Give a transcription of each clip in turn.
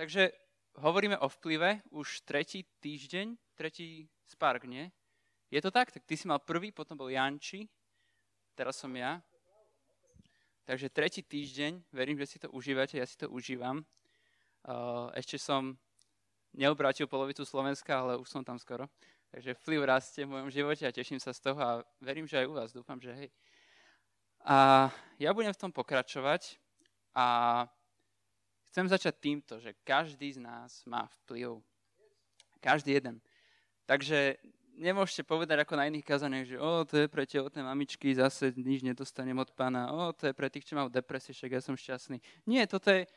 Takže hovoríme o vplyve už tretí týždeň, tretí spark, nie? Je to tak? Tak ty si mal prvý, potom bol Janči, teraz som ja. Takže tretí týždeň, verím, že si to užívate, ja si to užívam. Ešte som neobrátil polovicu Slovenska, ale už som tam skoro. Takže vplyv rastie v mojom živote a teším sa z toho a verím, že aj u vás. Dúfam, že hej. A ja budem v tom pokračovať a chcem začať týmto, že každý z nás má vplyv. Každý jeden. Takže nemôžete povedať ako na iných kazaniach, že o, to je pre tehotné mamičky, zase nič nedostanem od pána, o, to je pre tých, čo majú depresie, však ja som šťastný. Nie, toto je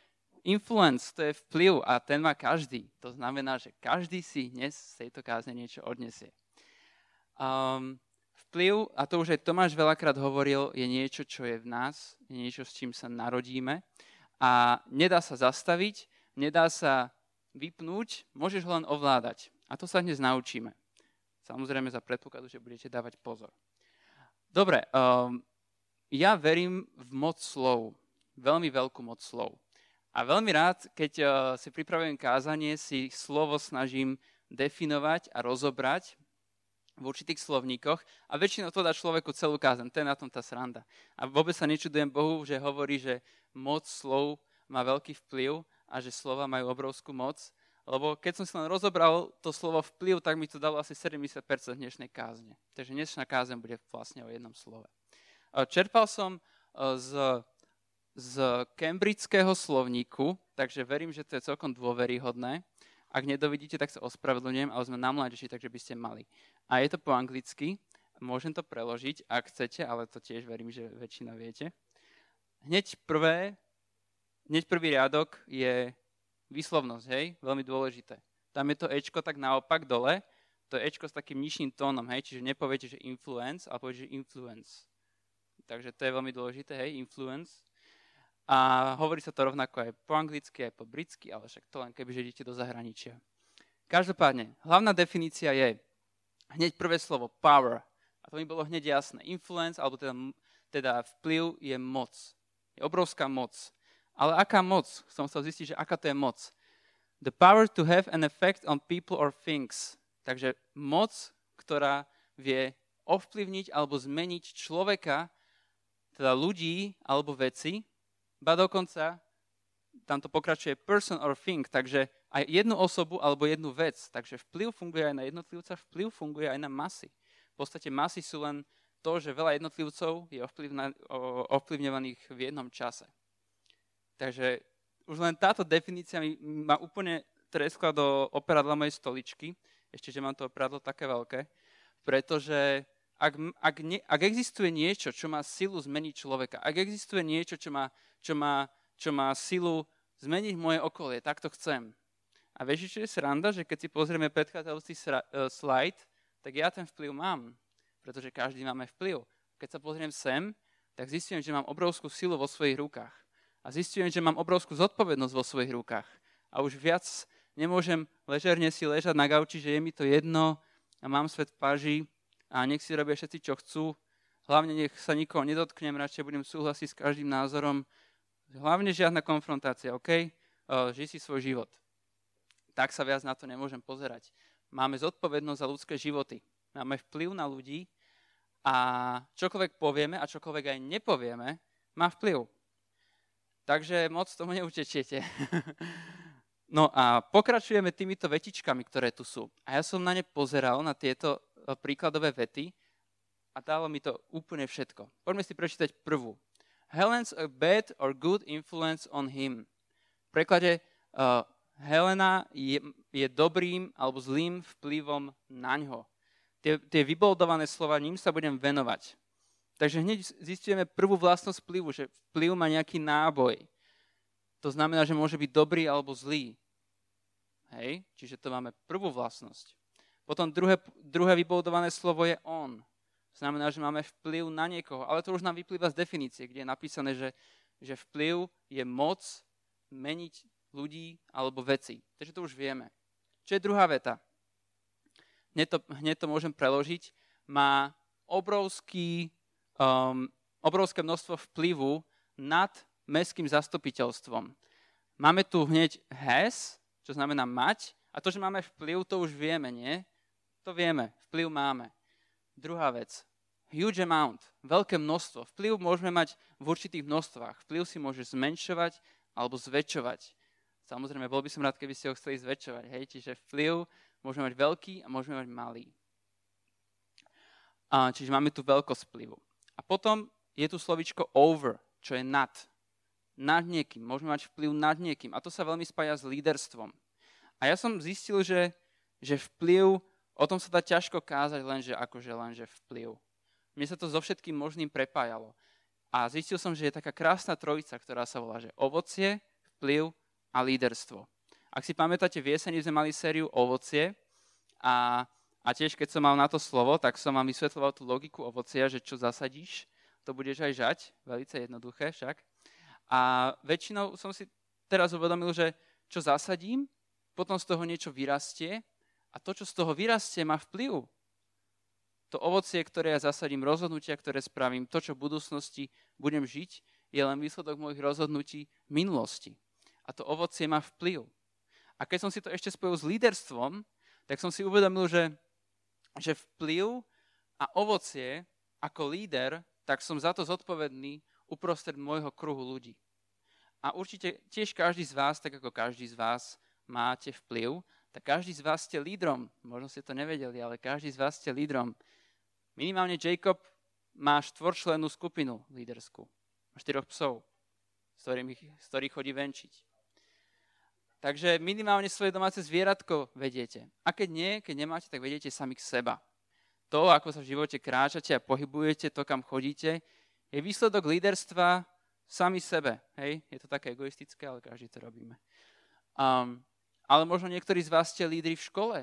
influence, to je vplyv a ten má každý. To znamená, že každý si dnes z tejto kázne niečo odnesie. Um, vplyv, a to už aj Tomáš veľakrát hovoril, je niečo, čo je v nás, je niečo, s čím sa narodíme a nedá sa zastaviť, nedá sa vypnúť, môžeš ho len ovládať. A to sa dnes naučíme. Samozrejme za predpokladu, že budete dávať pozor. Dobre, um, ja verím v moc slov. Veľmi veľkú moc slov. A veľmi rád, keď uh, si pripravujem kázanie, si slovo snažím definovať a rozobrať v určitých slovníkoch a väčšinou to dá človeku celú kázen. To je na tom tá sranda. A vôbec sa nečudujem Bohu, že hovorí, že moc slov má veľký vplyv a že slova majú obrovskú moc lebo keď som si len rozobral to slovo vplyv, tak mi to dalo asi 70% dnešnej kázne. Takže dnešná kázeň bude vlastne o jednom slove. Čerpal som e, z, z cambridgeského slovníku, takže verím, že to je celkom dôveryhodné. Ak nedovidíte, tak sa ospravedlňujem, ale sme na mládeži, takže by ste mali. A je to po anglicky, môžem to preložiť, ak chcete, ale to tiež verím, že väčšina viete. Hneď prvé, hneď prvý riadok je výslovnosť, hej, veľmi dôležité. Tam je to Ečko tak naopak dole, to je Ečko s takým nižším tónom, hej, čiže nepoviete, že influence, ale poviete, že influence. Takže to je veľmi dôležité, hej, influence. A hovorí sa to rovnako aj po anglicky, aj po britsky, ale však to len keby, že idete do zahraničia. Každopádne, hlavná definícia je hneď prvé slovo power. A to mi bolo hneď jasné. Influence, alebo teda, teda vplyv je moc. Je obrovská moc. Ale aká moc? Som chcel zistiť, že aká to je moc. The power to have an effect on people or things. Takže moc, ktorá vie ovplyvniť alebo zmeniť človeka, teda ľudí alebo veci, ba dokonca tam to pokračuje person or thing, takže aj jednu osobu alebo jednu vec. Takže vplyv funguje aj na jednotlivca, vplyv funguje aj na masy. V podstate masy sú len to, že veľa jednotlivcov je ovplyvňovaných v jednom čase. Takže už len táto definícia mi, ma úplne treskla do operadla mojej stoličky, ešte, že mám to operadlo také veľké, pretože ak, ak, ne, ak existuje niečo, čo má silu zmeniť človeka, ak existuje niečo, čo má, čo má, čo má silu zmeniť moje okolie, tak to chcem. A vieš, čo je sranda, že keď si pozrieme predchádzajúci e, slajd, tak ja ten vplyv mám, pretože každý máme vplyv. Keď sa pozriem sem, tak zistím, že mám obrovskú silu vo svojich rukách a zistujem, že mám obrovskú zodpovednosť vo svojich rukách. A už viac nemôžem ležerne si ležať na gauči, že je mi to jedno a mám svet v paži a nech si robia všetci, čo chcú. Hlavne nech sa nikoho nedotknem, radšej budem súhlasiť s každým názorom. Hlavne žiadna konfrontácia, OK? Žij si svoj život. Tak sa viac na to nemôžem pozerať. Máme zodpovednosť za ľudské životy. Máme vplyv na ľudí a čokoľvek povieme a čokoľvek aj nepovieme, má vplyv. Takže moc tomu neutečiete. no a pokračujeme týmito vetičkami, ktoré tu sú. A ja som na ne pozeral, na tieto e, príkladové vety a dalo mi to úplne všetko. Poďme si prečítať prvú. Helen's a bad or good influence on him. V preklade uh, Helena je, je dobrým alebo zlým vplyvom na ňo. Tie, tie vyboldované slova, ním sa budem venovať. Takže hneď zistujeme prvú vlastnosť vplyvu, že vplyv má nejaký náboj. To znamená, že môže byť dobrý alebo zlý. Hej? Čiže to máme prvú vlastnosť. Potom druhé, druhé vybudované slovo je on. Znamená, že máme vplyv na niekoho. Ale to už nám vyplýva z definície, kde je napísané, že, že vplyv je moc meniť ľudí alebo veci. Takže to už vieme. Čo je druhá veta? Hneď to, hneď to môžem preložiť. Má obrovský um, obrovské množstvo vplyvu nad mestským zastupiteľstvom. máme tu hneď has, čo znamená mať, a to, že máme vplyv, to už vieme, nie? To vieme, vplyv máme. Druhá vec, huge amount, veľké množstvo. Vplyv môžeme mať v určitých množstvách. Vplyv si môže zmenšovať alebo zväčšovať. Samozrejme, bol by som rád, keby ste ho chceli zväčšovať. Hej? Čiže vplyv môžeme mať veľký a môžeme mať malý. A, čiže máme tu veľkosť vplyvu. A potom je tu slovičko over, čo je nad. Nad niekým. Môžeme mať vplyv nad niekým. A to sa veľmi spája s líderstvom. A ja som zistil, že, že vplyv, o tom sa dá ťažko kázať, lenže akože lenže vplyv. Mne sa to so všetkým možným prepájalo. A zistil som, že je taká krásna trojica, ktorá sa volá, že ovocie, vplyv a líderstvo. Ak si pamätáte, v jeseni sme mali sériu ovocie a, a tiež keď som mal na to slovo, tak som vám vysvetloval tú logiku ovocia, že čo zasadíš, to budeš aj žať. Velice jednoduché však. A väčšinou som si teraz uvedomil, že čo zasadím, potom z toho niečo vyrastie a to, čo z toho vyrastie, má vplyv to ovocie, ktoré ja zasadím, rozhodnutia, ktoré spravím, to, čo v budúcnosti budem žiť, je len výsledok mojich rozhodnutí minulosti. A to ovocie má vplyv. A keď som si to ešte spojil s líderstvom, tak som si uvedomil, že, že vplyv a ovocie ako líder, tak som za to zodpovedný uprostred môjho kruhu ľudí. A určite tiež každý z vás, tak ako každý z vás máte vplyv, tak každý z vás ste lídrom. Možno ste to nevedeli, ale každý z vás ste lídrom. Minimálne Jacob má štvorčlenú skupinu líderskú. Štyroch psov, ktorými, s ktorých chodí venčiť. Takže minimálne svoje domáce zvieratko vediete. A keď nie, keď nemáte, tak vediete sami k seba. To, ako sa v živote kráčate a pohybujete, to, kam chodíte, je výsledok líderstva sami sebe. Hej? Je to také egoistické, ale každý to robíme. Um, ale možno niektorí z vás ste lídri v škole,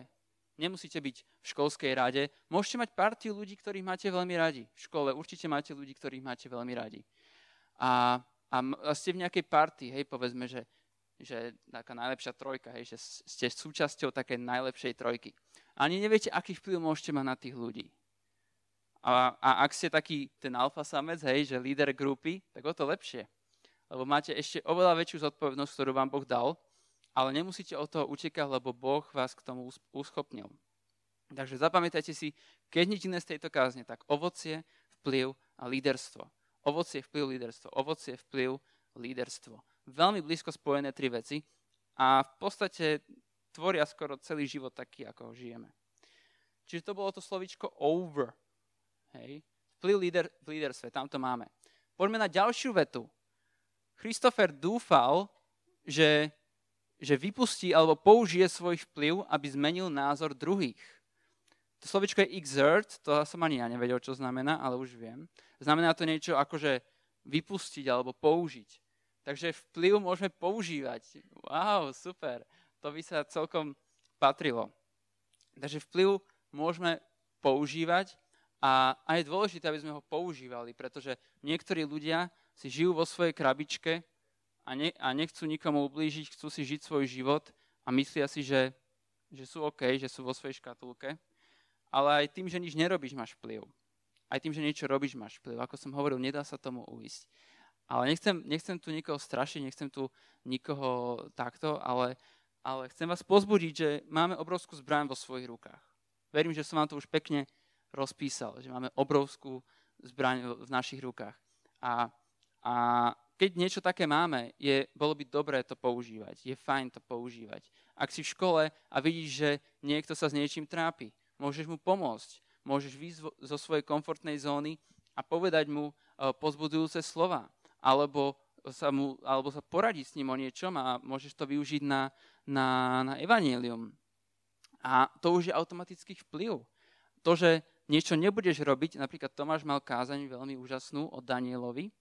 nemusíte byť v školskej rade. Môžete mať partiu ľudí, ktorých máte veľmi radi. V škole určite máte ľudí, ktorých máte veľmi radi. A, a, ste v nejakej partii, hej, povedzme, že, že taká najlepšia trojka, hej, že ste súčasťou také najlepšej trojky. Ani neviete, aký vplyv môžete mať na tých ľudí. A, a ak ste taký ten alfa samec, hej, že líder grupy, tak o to lepšie. Lebo máte ešte oveľa väčšiu zodpovednosť, ktorú vám Boh dal ale nemusíte od toho utekať, lebo Boh vás k tomu uschopnil. Takže zapamätajte si, keď nič iné z tejto kázne, tak ovocie, vplyv a líderstvo. Ovocie, vplyv, líderstvo. Ovocie, vplyv, líderstvo. Veľmi blízko spojené tri veci a v podstate tvoria skoro celý život taký, ako ho žijeme. Čiže to bolo to slovičko over. Hej. Vplyv líder, v líderstve, tam to máme. Poďme na ďalšiu vetu. Christopher dúfal, že že vypustí alebo použije svoj vplyv, aby zmenil názor druhých. To slovičko je exert, to som ani ja nevedel, čo znamená, ale už viem. Znamená to niečo ako, že vypustiť alebo použiť. Takže vplyv môžeme používať. Wow, super. To by sa celkom patrilo. Takže vplyv môžeme používať a, a je dôležité, aby sme ho používali, pretože niektorí ľudia si žijú vo svojej krabičke a, ne, a nechcú nikomu ublížiť, chcú si žiť svoj život a myslia si, že, že sú OK, že sú vo svojej škatulke. Ale aj tým, že nič nerobíš, máš vplyv. Aj tým, že niečo robíš, máš vplyv. Ako som hovoril, nedá sa tomu uísť. Ale nechcem, nechcem tu nikoho strašiť, nechcem tu nikoho takto, ale, ale chcem vás pozbudiť, že máme obrovskú zbraň vo svojich rukách. Verím, že som vám to už pekne rozpísal, že máme obrovskú zbraň v našich rukách. A, a keď niečo také máme, je, bolo by dobré to používať. Je fajn to používať. Ak si v škole a vidíš, že niekto sa s niečím trápi, môžeš mu pomôcť. Môžeš výjsť zo svojej komfortnej zóny a povedať mu e, pozbudujúce slova. Alebo sa, mu, alebo sa poradiť s ním o niečom a môžeš to využiť na, na, na evanílium. A to už je automatický vplyv. To, že niečo nebudeš robiť, napríklad Tomáš mal kázaň veľmi úžasnú od Danielovi,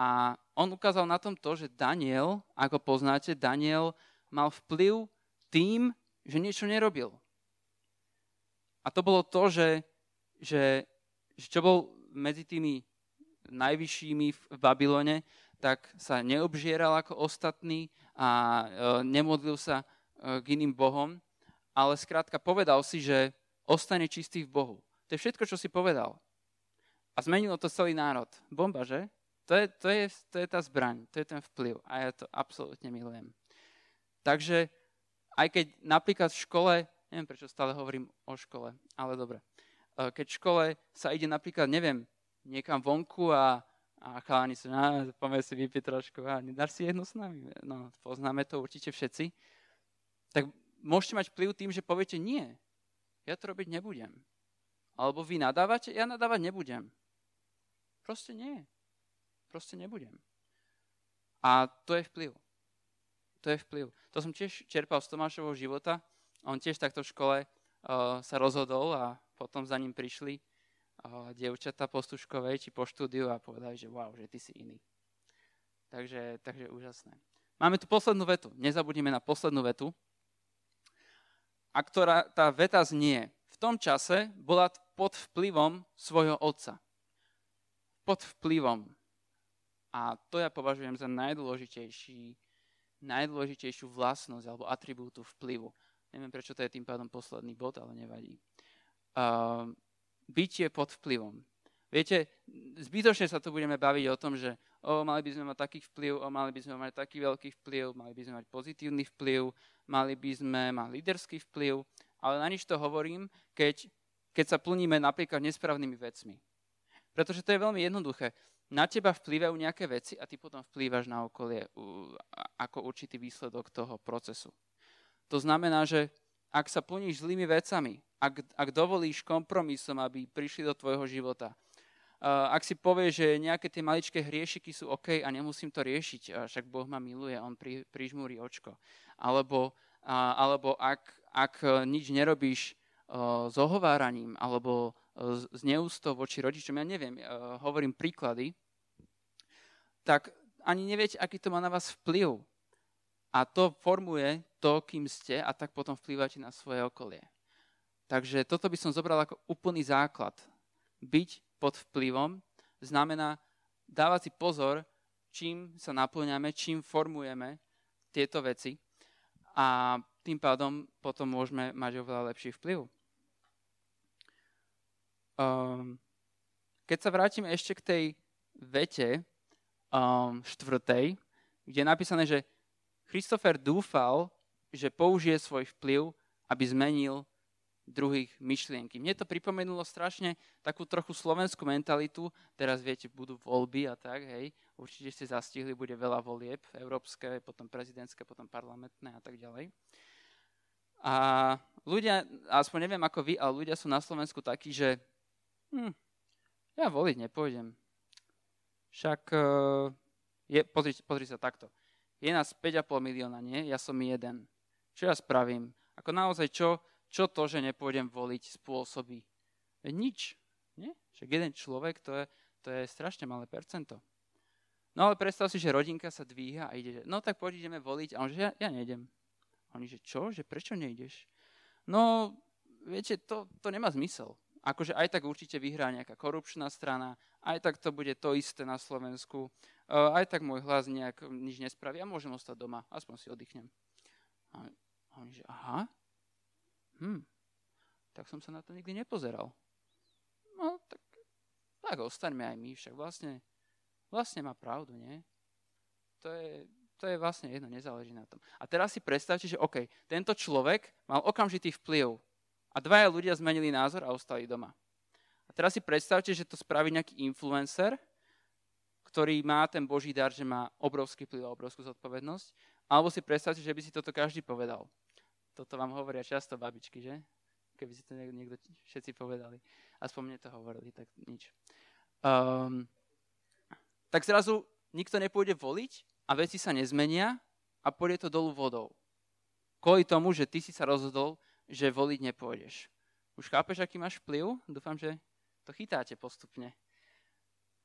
a on ukázal na tom to, že Daniel, ako poznáte, Daniel mal vplyv tým, že niečo nerobil. A to bolo to, že, že, že čo bol medzi tými najvyššími v Babylone, tak sa neobžieral ako ostatní a e, nemodlil sa e, k iným bohom, ale skrátka povedal si, že ostane čistý v Bohu. To je všetko, čo si povedal. A zmenilo to celý národ. Bomba, že? To je, to, je, to je tá zbraň, to je ten vplyv a ja to absolútne milujem. Takže aj keď napríklad v škole, neviem prečo stále hovorím o škole, ale dobre, e, keď v škole sa ide napríklad, neviem, niekam vonku a, a chalani sa, no, poďme si vypiť trošku a nedáš si jednu s nami? No, poznáme to určite všetci. Tak môžete mať vplyv tým, že poviete nie, ja to robiť nebudem. Alebo vy nadávate, ja nadávať nebudem. Proste nie. Proste nebudem. A to je vplyv. To je vplyv. To som tiež čerpal z Tomášovho života. On tiež takto v škole uh, sa rozhodol a potom za ním prišli dievčata po Stužkovej či po štúdiu a povedali, že wow, že ty si iný. Takže, takže úžasné. Máme tu poslednú vetu. Nezabudnime na poslednú vetu a ktorá tá veta znie. V tom čase bola pod vplyvom svojho otca. Pod vplyvom. A to ja považujem za najdôležitejší, najdôležitejšiu vlastnosť alebo atribútu vplyvu. Neviem, prečo to je tým pádom posledný bod, ale nevadí. Uh, bytie pod vplyvom. Viete, zbytočne sa tu budeme baviť o tom, že o, mali by sme mať taký vplyv, o, mali by sme mať taký veľký vplyv, mali by sme mať pozitívny vplyv, mali by sme mať líderský vplyv, ale na nič to hovorím, keď, keď sa plníme napríklad nesprávnymi vecmi. Pretože to je veľmi jednoduché. Na teba vplývajú nejaké veci a ty potom vplývaš na okolie ako určitý výsledok toho procesu. To znamená, že ak sa plníš zlými vecami, ak, ak dovolíš kompromisom, aby prišli do tvojho života, ak si povie, že nejaké tie maličké hriešiky sú OK a nemusím to riešiť, však Boh ma miluje, On pri, prižmúri očko. Alebo, alebo ak, ak nič nerobíš s ohováraním alebo s neústou voči rodičom, ja neviem, hovorím príklady, tak ani neviete, aký to má na vás vplyv. A to formuje to, kým ste a tak potom vplývate na svoje okolie. Takže toto by som zobral ako úplný základ. Byť pod vplyvom, znamená dávať si pozor, čím sa naplňame, čím formujeme tieto veci a tým pádom potom môžeme mať oveľa lepší vplyv. Um, keď sa vrátime ešte k tej vete um, štvrtej, kde je napísané, že Christopher dúfal, že použije svoj vplyv, aby zmenil druhých myšlienky. Mne to pripomenulo strašne takú trochu slovenskú mentalitu. Teraz viete, budú voľby a tak, hej. Určite ste zastihli, bude veľa volieb, európske, potom prezidentské, potom parlamentné a tak ďalej. A ľudia, aspoň neviem ako vy, ale ľudia sú na Slovensku takí, že hm, ja voliť nepôjdem. Však uh, je, pozri, pozri sa takto. Je nás 5,5 milióna, nie? Ja som jeden. Čo ja spravím? Ako naozaj, čo, čo to, že nepôjdem voliť, spôsobí? Nič. Nie? Však jeden človek, to je, to je strašne malé percento. No ale predstav si, že rodinka sa dvíha a ide, no tak poď ideme voliť. A on že ja, ja nejdem. A oni, že čo? Že prečo nejdeš? No, viete, to, to nemá zmysel. Akože aj tak určite vyhrá nejaká korupčná strana, aj tak to bude to isté na Slovensku, aj tak môj hlas nejak nič nespraví a môžem ostať doma, aspoň si oddychnem. A oni, že aha, hm, tak som sa na to nikdy nepozeral. No, tak, tak ostaňme aj my, však vlastne, vlastne má pravdu, nie? To je, to je vlastne jedno, nezáleží na tom. A teraz si predstavte, že OK, tento človek mal okamžitý vplyv a dvaja ľudia zmenili názor a ostali doma. A teraz si predstavte, že to spraví nejaký influencer, ktorý má ten Boží dar, že má obrovský vplyv a obrovskú zodpovednosť. Alebo si predstavte, že by si toto každý povedal. Toto vám hovoria často babičky, že? Keby si to niekto všetci povedali. Aspoň mne to hovorili, tak nič. Um, tak zrazu nikto nepôjde voliť a veci sa nezmenia a pôjde to dolu vodou. Kvôli tomu, že ty si sa rozhodol, že voliť nepôjdeš. Už chápeš, aký máš vplyv? Dúfam, že to chytáte postupne.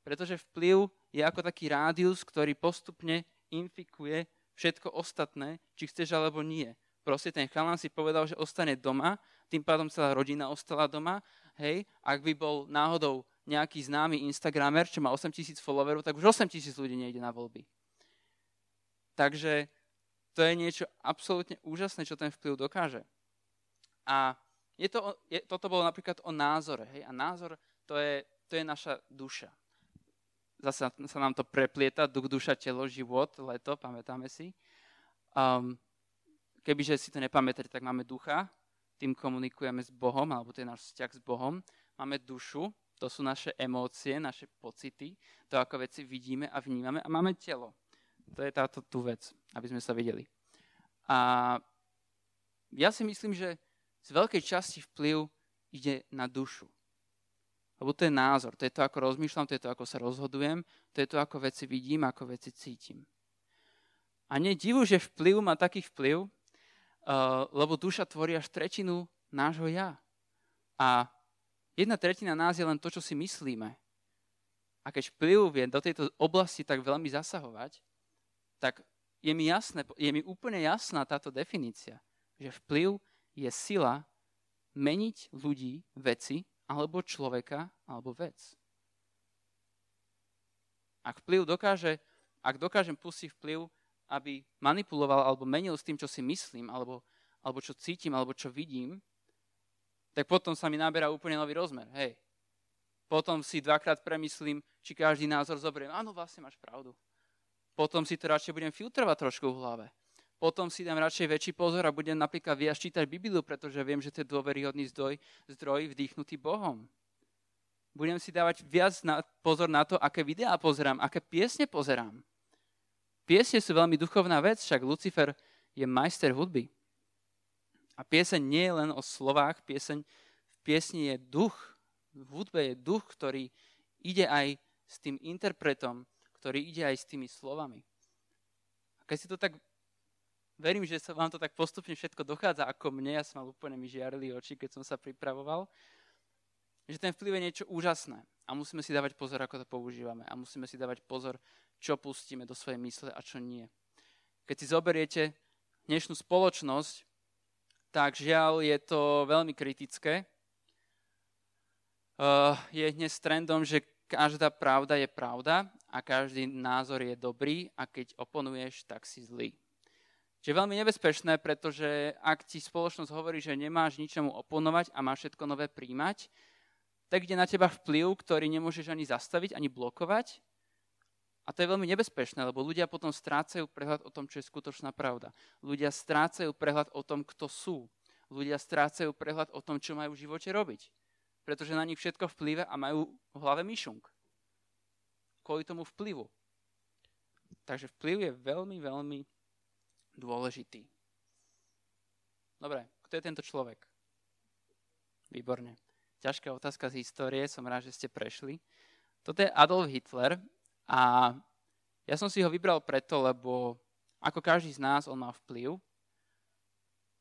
Pretože vplyv je ako taký rádius, ktorý postupne infikuje všetko ostatné, či chceš alebo nie. Proste ten chalan si povedal, že ostane doma, tým pádom celá rodina ostala doma. Hej, ak by bol náhodou nejaký známy Instagramer, čo má 8 tisíc followerov, tak už 8 tisíc ľudí nejde na voľby. Takže to je niečo absolútne úžasné, čo ten vplyv dokáže. A je to, je, toto bolo napríklad o názore. Hej? A názor to je, to je naša duša. zase sa nám to preplieta, duch, duša, telo, život, leto, pamätáme si. Um, kebyže si to nepamätáte, tak máme ducha, tým komunikujeme s Bohom, alebo to je náš vzťah s Bohom. Máme dušu, to sú naše emócie, naše pocity, to ako veci vidíme a vnímame. A máme telo. To je táto tu vec, aby sme sa videli. A ja si myslím, že z veľkej časti vplyv ide na dušu. Lebo to je názor, to je to, ako rozmýšľam, to je to, ako sa rozhodujem, to je to, ako veci vidím, ako veci cítim. A nie divu, že vplyv má taký vplyv, lebo duša tvorí až tretinu nášho ja. A jedna tretina nás je len to, čo si myslíme. A keď vplyv vie do tejto oblasti tak veľmi zasahovať, tak je mi, jasné, je mi úplne jasná táto definícia, že vplyv je sila meniť ľudí, veci, alebo človeka, alebo vec. Ak vplyv dokáže, ak dokážem pustiť vplyv, aby manipuloval alebo menil s tým, čo si myslím, alebo, alebo čo cítim, alebo čo vidím, tak potom sa mi naberá úplne nový rozmer. Hej. Potom si dvakrát premyslím, či každý názor zoberiem. Áno, vlastne máš pravdu. Potom si to radšej budem filtrovať trošku v hlave potom si dám radšej väčší pozor a budem napríklad viac čítať Bibliu, pretože viem, že to je dôveryhodný zdroj, zdroj vdýchnutý Bohom. Budem si dávať viac na, pozor na to, aké videá pozerám, aké piesne pozerám. Piesne sú veľmi duchovná vec, však Lucifer je majster hudby. A pieseň nie je len o slovách, pieseň, v piesni je duch, v hudbe je duch, ktorý ide aj s tým interpretom, ktorý ide aj s tými slovami. A keď si to tak verím, že sa vám to tak postupne všetko dochádza ako mne. Ja som mal úplne mi žiarili oči, keď som sa pripravoval. Že ten vplyv je niečo úžasné. A musíme si dávať pozor, ako to používame. A musíme si dávať pozor, čo pustíme do svojej mysle a čo nie. Keď si zoberiete dnešnú spoločnosť, tak žiaľ je to veľmi kritické. Uh, je dnes trendom, že každá pravda je pravda a každý názor je dobrý a keď oponuješ, tak si zlý. Čiže veľmi nebezpečné, pretože ak ti spoločnosť hovorí, že nemáš ničomu oponovať a máš všetko nové príjmať, tak ide na teba vplyv, ktorý nemôžeš ani zastaviť, ani blokovať. A to je veľmi nebezpečné, lebo ľudia potom strácajú prehľad o tom, čo je skutočná pravda. Ľudia strácajú prehľad o tom, kto sú. Ľudia strácajú prehľad o tom, čo majú v živote robiť. Pretože na nich všetko vplýva a majú v hlave myšunk. Kvôli tomu vplyvu. Takže vplyv je veľmi, veľmi dôležitý. Dobre, kto je tento človek? Výborne. Ťažká otázka z histórie, som rád, že ste prešli. Toto je Adolf Hitler a ja som si ho vybral preto, lebo ako každý z nás, on má vplyv.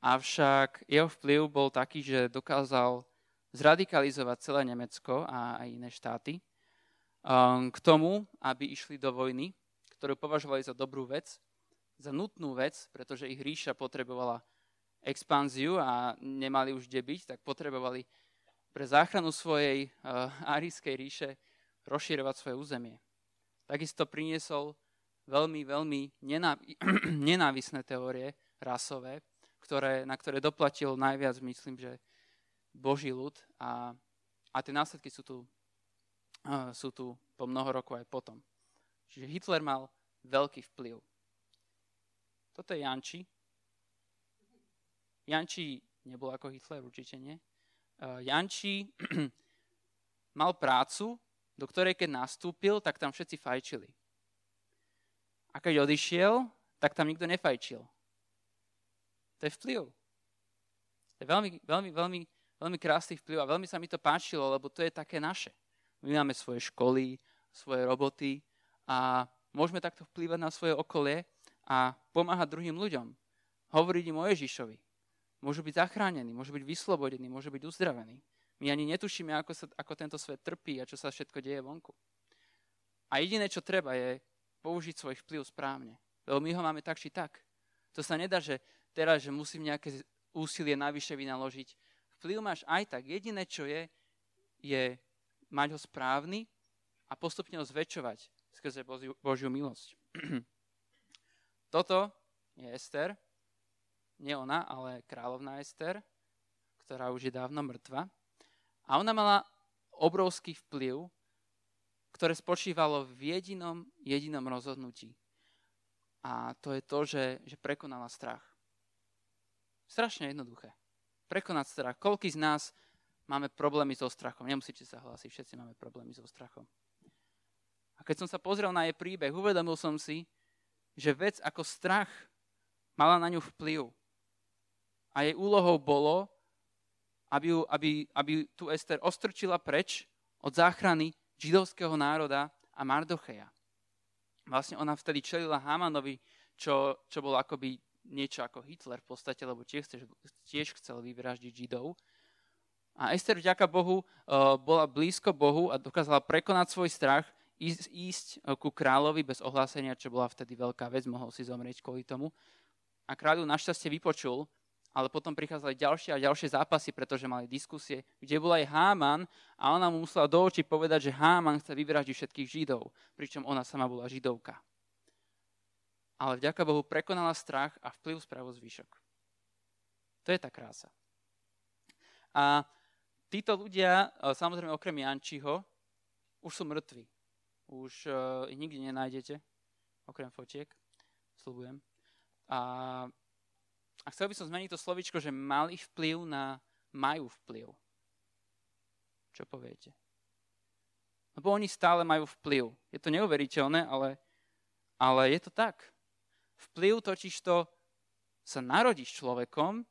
Avšak jeho vplyv bol taký, že dokázal zradikalizovať celé Nemecko a aj iné štáty um, k tomu, aby išli do vojny, ktorú považovali za dobrú vec za nutnú vec, pretože ich ríša potrebovala expanziu a nemali už kde byť, tak potrebovali pre záchranu svojej uh, árijskej ríše rozširovať svoje územie. Takisto priniesol veľmi, veľmi nenávi- nenávisné teórie rasové, ktoré, na ktoré doplatil najviac, myslím, že Boží ľud a, a tie následky sú tu, sú tu po mnoho rokov aj potom. Čiže Hitler mal veľký vplyv. Toto je Janči. Janči nebol ako Hitler, určite nie. Uh, Janči mal prácu, do ktorej keď nastúpil, tak tam všetci fajčili. A keď odišiel, tak tam nikto nefajčil. To je vplyv. To je veľmi, veľmi, veľmi, veľmi krásny vplyv a veľmi sa mi to páčilo, lebo to je také naše. My máme svoje školy, svoje roboty a môžeme takto vplývať na svoje okolie a pomáhať druhým ľuďom. Hovoriť im o Ježišovi. Môžu byť zachránení, môžu byť vyslobodení, môžu byť uzdravení. My ani netušíme, ako, sa, ako tento svet trpí a čo sa všetko deje vonku. A jediné, čo treba, je použiť svoj vplyv správne. Lebo my ho máme tak či tak. To sa nedá, že teraz, že musím nejaké úsilie navyše vynaložiť. Vplyv máš aj tak. Jediné, čo je, je mať ho správny a postupne ho zväčšovať skrze Božiu, Božiu milosť. Toto je Ester, nie ona, ale kráľovná Ester, ktorá už je dávno mŕtva. A ona mala obrovský vplyv, ktoré spočívalo v jedinom, jedinom rozhodnutí. A to je to, že, že prekonala strach. Strašne jednoduché. Prekonať strach. Koľký z nás máme problémy so strachom? Nemusíte sa hlásiť, všetci máme problémy so strachom. A keď som sa pozrel na jej príbeh, uvedomil som si, že vec ako strach mala na ňu vplyv. A jej úlohou bolo, aby, ju, aby, aby tu Ester ostrčila preč od záchrany židovského národa a Mardocheja. Vlastne ona vtedy čelila Hamanovi, čo, čo bol akoby niečo ako Hitler v podstate, lebo tiež, tiež chcel vyvraždiť Židov. A Ester vďaka Bohu uh, bola blízko Bohu a dokázala prekonať svoj strach, ísť, ísť ku kráľovi bez ohlásenia, čo bola vtedy veľká vec, mohol si zomrieť kvôli tomu. A kráľu našťastie vypočul ale potom prichádzali ďalšie a ďalšie zápasy, pretože mali diskusie, kde bol aj Háman a ona mu musela do očí povedať, že Háman chce vyvraždiť všetkých Židov, pričom ona sama bola Židovka. Ale vďaka Bohu prekonala strach a vplyv spravo zvyšok. To je tá krása. A títo ľudia, e, samozrejme okrem Jančiho, už sú mŕtvi. Už uh, ich nikdy nenájdete, okrem fotiek, slúbujem. A a chcel by som zmeniť to slovičko, že mali vplyv na majú vplyv. Čo poviete? Lebo oni stále majú vplyv. Je to neuveriteľné, ale, ale je to tak. Vplyv totiž to sa narodíš človekom,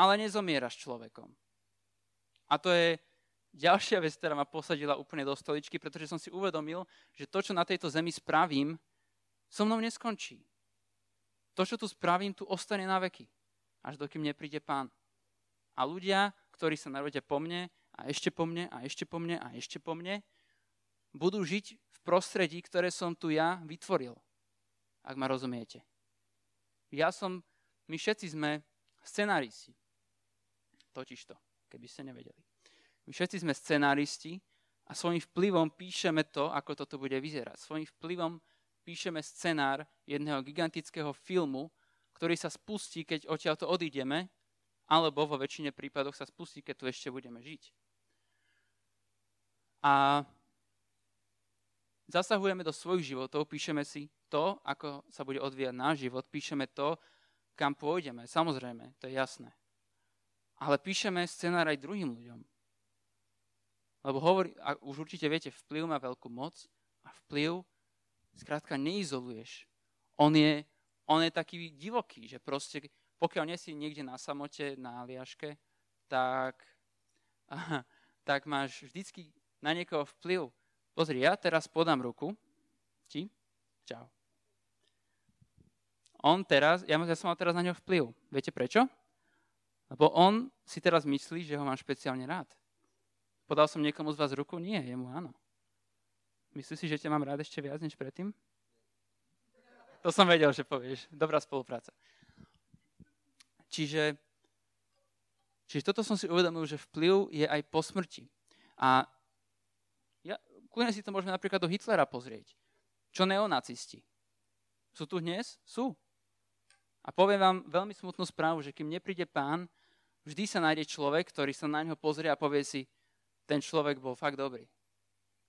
ale nezomieraš človekom. A to je ďalšia vec, ktorá ma posadila úplne do stoličky, pretože som si uvedomil, že to, čo na tejto zemi spravím, so mnou neskončí. To, čo tu spravím, tu ostane na veky, až dokým nepríde pán. A ľudia, ktorí sa narodia po mne a ešte po mne a ešte po mne a ešte po mne, budú žiť v prostredí, ktoré som tu ja vytvoril. Ak ma rozumiete. Ja som, my všetci sme scenáristi. Totižto, keby ste nevedeli. My všetci sme scenáristi a svojim vplyvom píšeme to, ako toto bude vyzerať. Svojim vplyvom píšeme scenár jedného gigantického filmu, ktorý sa spustí, keď odtiaľto odídeme, alebo vo väčšine prípadoch sa spustí, keď tu ešte budeme žiť. A zasahujeme do svojich životov, píšeme si to, ako sa bude odvíjať náš život, píšeme to, kam pôjdeme, samozrejme, to je jasné. Ale píšeme scenár aj druhým ľuďom. Lebo hovorí, a už určite viete, vplyv má veľkú moc a vplyv skrátka neizoluješ. On je, on je taký divoký, že proste pokiaľ nie si niekde na samote, na liaške, tak, tak máš vždycky na niekoho vplyv. Pozri, ja teraz podám ruku ti. Čau. On teraz, ja, ja som mal teraz na ňo vplyv. Viete prečo? Lebo on si teraz myslí, že ho mám špeciálne rád. Podal som niekomu z vás ruku? Nie, jemu áno. Myslíš si, že ťa mám rád ešte viac než predtým? To som vedel, že povieš. Dobrá spolupráca. Čiže, čiže toto som si uvedomil, že vplyv je aj po smrti. A ja, kľudne si to môžeme napríklad do Hitlera pozrieť. Čo neonacisti? Sú tu dnes? Sú. A poviem vám veľmi smutnú správu, že kým nepríde pán, vždy sa nájde človek, ktorý sa na ňo pozrie a povie si, ten človek bol fakt dobrý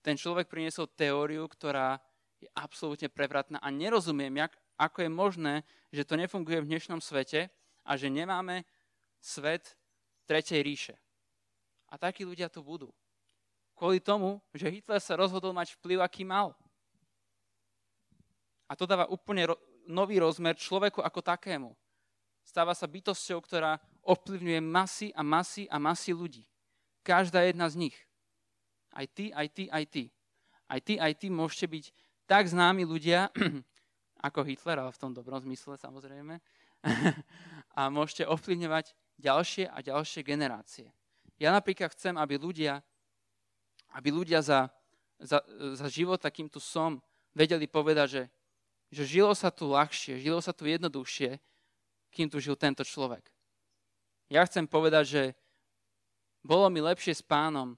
ten človek priniesol teóriu, ktorá je absolútne prevratná a nerozumiem, jak, ako je možné, že to nefunguje v dnešnom svete a že nemáme svet Tretej ríše. A takí ľudia tu budú. Kvôli tomu, že Hitler sa rozhodol mať vplyv, aký mal. A to dáva úplne ro- nový rozmer človeku ako takému. Stáva sa bytosťou, ktorá ovplyvňuje masy a masy a masy ľudí. Každá jedna z nich. Aj ty, aj ty, aj ty. Aj ty, aj ty môžete byť tak známi ľudia, ako Hitler, ale v tom dobrom zmysle samozrejme. a môžete ovplyvňovať ďalšie a ďalšie generácie. Ja napríklad chcem, aby ľudia, aby ľudia za, za, za život, takým tu som, vedeli povedať, že, že žilo sa tu ľahšie, žilo sa tu jednoduchšie, kým tu žil tento človek. Ja chcem povedať, že bolo mi lepšie s pánom,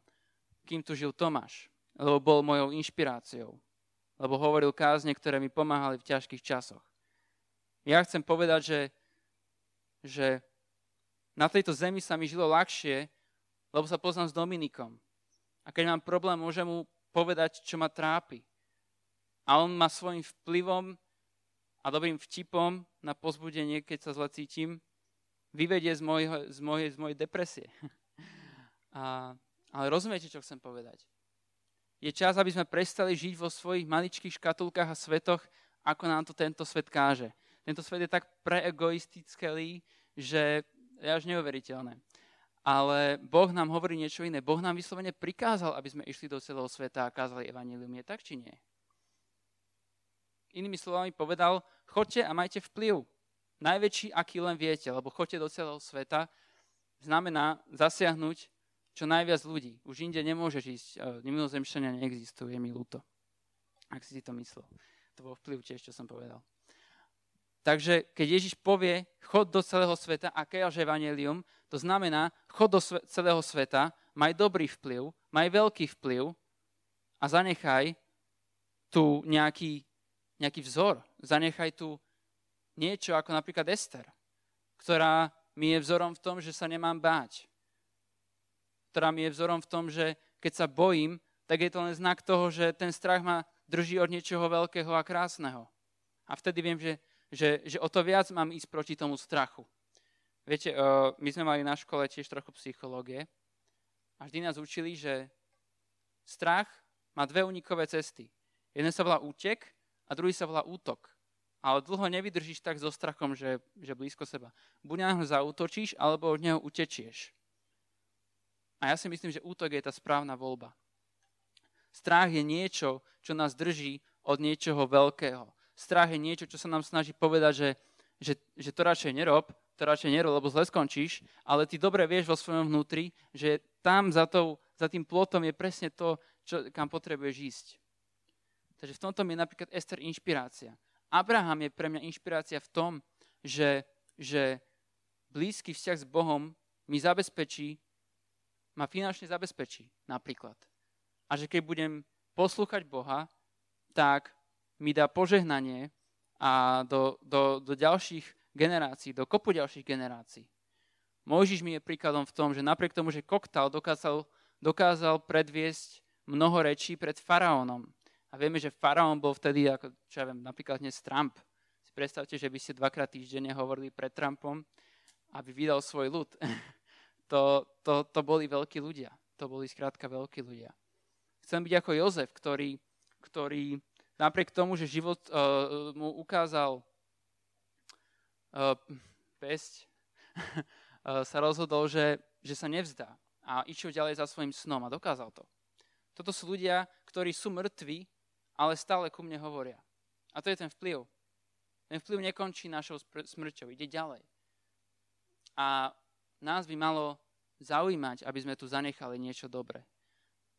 kým tu žil Tomáš, lebo bol mojou inšpiráciou, lebo hovoril kázne, ktoré mi pomáhali v ťažkých časoch. Ja chcem povedať, že, že na tejto zemi sa mi žilo ľahšie, lebo sa poznám s Dominikom. A keď mám problém, môžem mu povedať, čo ma trápi. A on ma svojim vplyvom a dobrým vtipom na pozbudenie, keď sa zle cítim, vyvedie z, mojho, z, mojej, z mojej depresie. A, ale rozumiete, čo chcem povedať? Je čas, aby sme prestali žiť vo svojich maličkých škatulkách a svetoch, ako nám to tento svet káže. Tento svet je tak preegoistický, že je až neuveriteľné. Ale Boh nám hovorí niečo iné. Boh nám vyslovene prikázal, aby sme išli do celého sveta a kázali evanilium. Je tak či nie? Inými slovami povedal, chodte a majte vplyv. Najväčší, aký len viete, lebo chodte do celého sveta, znamená zasiahnuť čo najviac ľudí. Už inde nemôžeš ísť, e, mimozemšťania neexistujú, je mi ľúto. Ak si to myslel. To bol vplyv tiež, čo som povedal. Takže keď Ježiš povie, chod do celého sveta a káže evanelium, to znamená, chod do celého sveta, maj dobrý vplyv, maj veľký vplyv a zanechaj tu nejaký nejaký vzor. Zanechaj tu niečo ako napríklad Ester, ktorá mi je vzorom v tom, že sa nemám báť. Ktorá mi je vzorom v tom, že keď sa bojím, tak je to len znak toho, že ten strach ma drží od niečoho veľkého a krásneho. A vtedy viem, že, že, že o to viac mám ísť proti tomu strachu. Viete, my sme mali na škole tiež trochu psychológie a vždy nás učili, že strach má dve unikové cesty. Jeden sa volá útek a druhý sa volá útok. Ale dlho nevydržíš tak so strachom, že, že blízko seba. Buď na neho zautočíš, alebo od neho utečieš. A ja si myslím, že útok je tá správna voľba. Strach je niečo, čo nás drží od niečoho veľkého. Strach je niečo, čo sa nám snaží povedať, že, že, že to radšej nerob, to radšej nerob, lebo zle skončíš, ale ty dobre vieš vo svojom vnútri, že tam za, tou, za tým plotom je presne to, čo, kam potrebuješ ísť. Takže v tomto je napríklad Ester inšpirácia. Abraham je pre mňa inšpirácia v tom, že, že blízky vzťah s Bohom mi zabezpečí, ma finančne zabezpečí napríklad. A že keď budem poslúchať Boha, tak mi dá požehnanie a do, do, do ďalších generácií, do kopu ďalších generácií. Mojžiš mi je príkladom v tom, že napriek tomu, že koktal dokázal, dokázal predviesť mnoho rečí pred faraónom, a vieme, že faraón bol vtedy, ako, čo ja viem, napríklad dnes Trump. Si predstavte, že by ste dvakrát týždenne hovorili pred Trumpom, aby vydal svoj ľud. to, to, to boli veľkí ľudia. To boli skrátka veľkí ľudia. Chcem byť ako Jozef, ktorý, ktorý napriek tomu, že život uh, mu ukázal uh, pesť, uh, sa rozhodol, že, že sa nevzdá a išiel ďalej za svojim snom a dokázal to. Toto sú ľudia, ktorí sú mŕtvi, ale stále ku mne hovoria. A to je ten vplyv. Ten vplyv nekončí našou smrťou, ide ďalej. A nás by malo zaujímať, aby sme tu zanechali niečo dobré.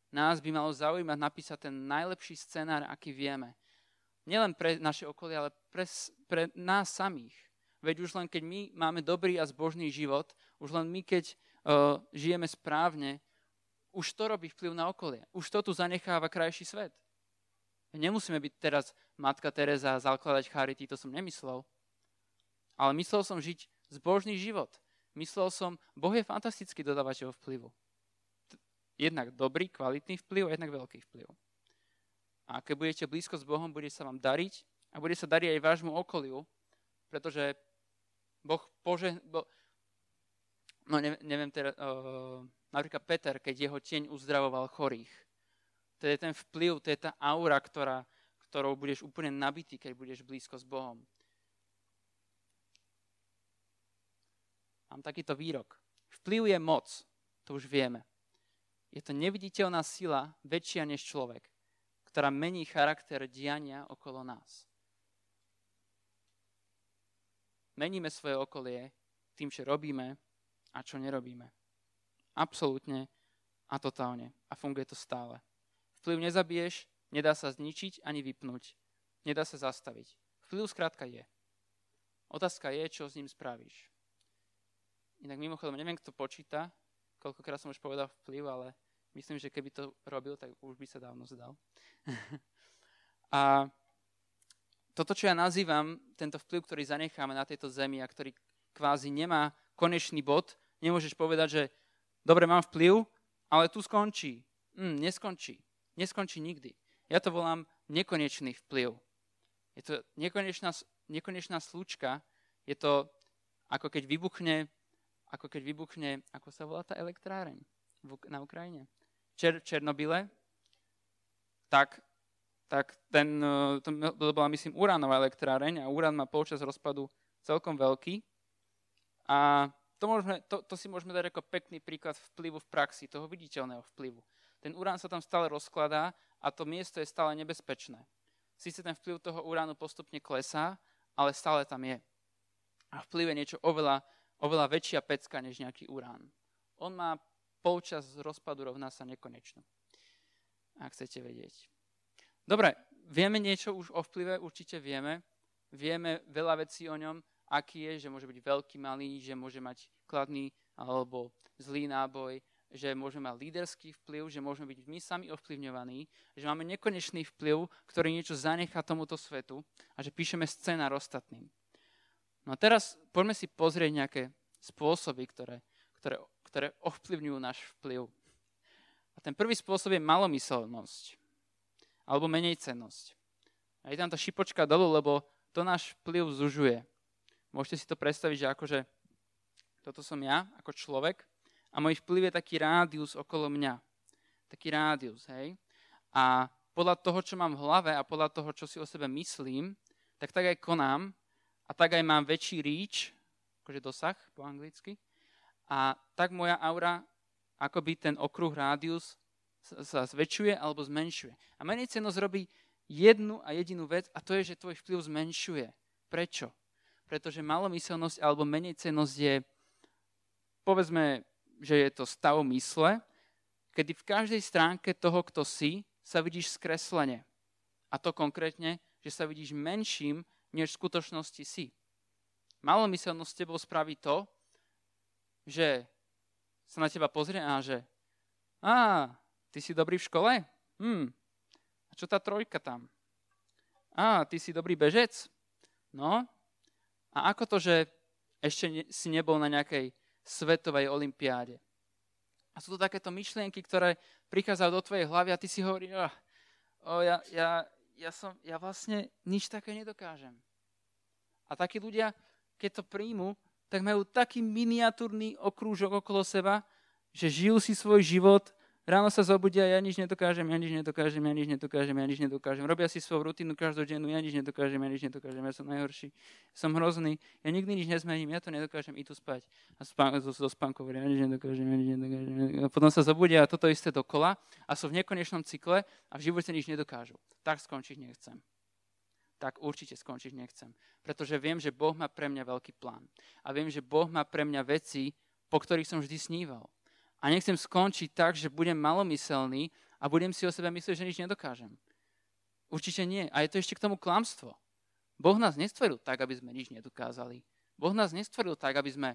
Nás by malo zaujímať napísať ten najlepší scenár, aký vieme. Nielen pre naše okolie, ale pre, pre nás samých. Veď už len keď my máme dobrý a zbožný život, už len my keď uh, žijeme správne, už to robí vplyv na okolie. Už to tu zanecháva krajší svet. Nemusíme byť teraz Matka Teresa a zakladať charity, to som nemyslel. Ale myslel som žiť zbožný život. Myslel som, Boh je fantastický dodávateľ vplyvu. Jednak dobrý, kvalitný vplyv a jednak veľký vplyv. A keď budete blízko s Bohom, bude sa vám dariť a bude sa dariť aj vášmu okoliu, pretože Boh pože... Bo, no neviem, neviem teda, uh, napríklad Peter, keď jeho tieň uzdravoval chorých, to je ten vplyv, to je tá aura, ktorá, ktorou budeš úplne nabitý, keď budeš blízko s Bohom. Mám takýto výrok. Vplyv je moc, to už vieme. Je to neviditeľná sila, väčšia než človek, ktorá mení charakter diania okolo nás. Meníme svoje okolie tým, čo robíme a čo nerobíme. Absolútne a totálne. A funguje to stále. Vplyv nezabiješ, nedá sa zničiť ani vypnúť. Nedá sa zastaviť. Vplyv skrátka je. Otázka je, čo s ním spravíš. Inak mimochodom, neviem, kto počíta, koľkokrát som už povedal vplyv, ale myslím, že keby to robil, tak už by sa dávno zdal. a toto, čo ja nazývam, tento vplyv, ktorý zanecháme na tejto zemi a ktorý kvázi nemá konečný bod, nemôžeš povedať, že dobre, mám vplyv, ale tu skončí. Mm, neskončí neskončí nikdy. Ja to volám nekonečný vplyv. Je to nekonečná, nekonečná slučka, je to ako keď vybuchne, ako keď vybuchne, ako sa volá tá elektráreň na Ukrajine? Čer, Černobyle, tak, tak ten, e, to bola myslím uránová elektráreň a urán má počas rozpadu celkom veľký. A to, môžeme, to, to si môžeme dať ako pekný príklad vplyvu v praxi, toho viditeľného vplyvu. Ten urán sa tam stále rozkladá a to miesto je stále nebezpečné. Sice ten vplyv toho uránu postupne klesá, ale stále tam je. A vplyv je niečo oveľa, oveľa väčšia pecka než nejaký urán. On má polčas rozpadu rovná sa nekonečno. Ak chcete vedieť. Dobre, vieme niečo už o vplyve, určite vieme. Vieme veľa vecí o ňom, aký je, že môže byť veľký, malý, že môže mať kladný alebo zlý náboj, že môžeme mať líderský vplyv, že môžeme byť my sami ovplyvňovaní, že máme nekonečný vplyv, ktorý niečo zanechá tomuto svetu a že píšeme scénar ostatným. No a teraz poďme si pozrieť nejaké spôsoby, ktoré, ktoré, ktoré ovplyvňujú náš vplyv. A ten prvý spôsob je malomyselnosť alebo menej cennosť. A je tam tá šipočka dolu, lebo to náš vplyv zužuje. Môžete si to predstaviť, že akože toto som ja ako človek a môj vplyv je taký rádius okolo mňa. Taký rádius, hej. A podľa toho, čo mám v hlave a podľa toho, čo si o sebe myslím, tak tak aj konám a tak aj mám väčší reach, akože dosah po anglicky, a tak moja aura, akoby ten okruh rádius sa zväčšuje alebo zmenšuje. A menej cenosť robí jednu a jedinú vec a to je, že tvoj vplyv zmenšuje. Prečo? Pretože malomyselnosť alebo menej cenosť je, povedzme, že je to stav mysle, kedy v každej stránke toho, kto si, sa vidíš skreslene. A to konkrétne, že sa vidíš menším, než v skutočnosti si. Malomyselnosť s tebou spraví to, že sa na teba pozrie a že a, ty si dobrý v škole? Hm, a čo tá trojka tam? A, ty si dobrý bežec? No, a ako to, že ešte ne, si nebol na nejakej svetovej olimpiáde? A sú to takéto myšlienky, ktoré prichádzajú do tvojej hlavy a ty si hovoríš, oh, oh, ja, ja, ja, som, ja vlastne nič také nedokážem. A takí ľudia, keď to príjmu, tak majú taký miniatúrny okrúžok okolo seba, že žijú si svoj život, ráno sa zobudia, ja nič nedokážem, ja nič nedokážem, ja nič nedokážem, ja nič nedokážem. Robia si svoju rutinu každodennú, ja nič nedokážem, ja nič nedokážem, ja som najhorší, som hrozný, ja nikdy nič nezmením, ja to nedokážem, i tu spať. A spán, zo, zo spánku ja nič nedokážem, ja nič nedokážem. A potom sa zobudia a toto isté dokola a sú v nekonečnom cykle a v živote nič nedokážu. Tak skončiť nechcem tak určite skončiť nechcem. Pretože viem, že Boh má pre mňa veľký plán. A viem, že Boh má pre mňa veci, po ktorých som vždy sníval. A nechcem skončiť tak, že budem malomyselný a budem si o sebe myslieť, že nič nedokážem. Určite nie. A je to ešte k tomu klamstvo. Boh nás nestvoril tak, aby sme nič nedokázali. Boh nás nestvoril tak, aby sme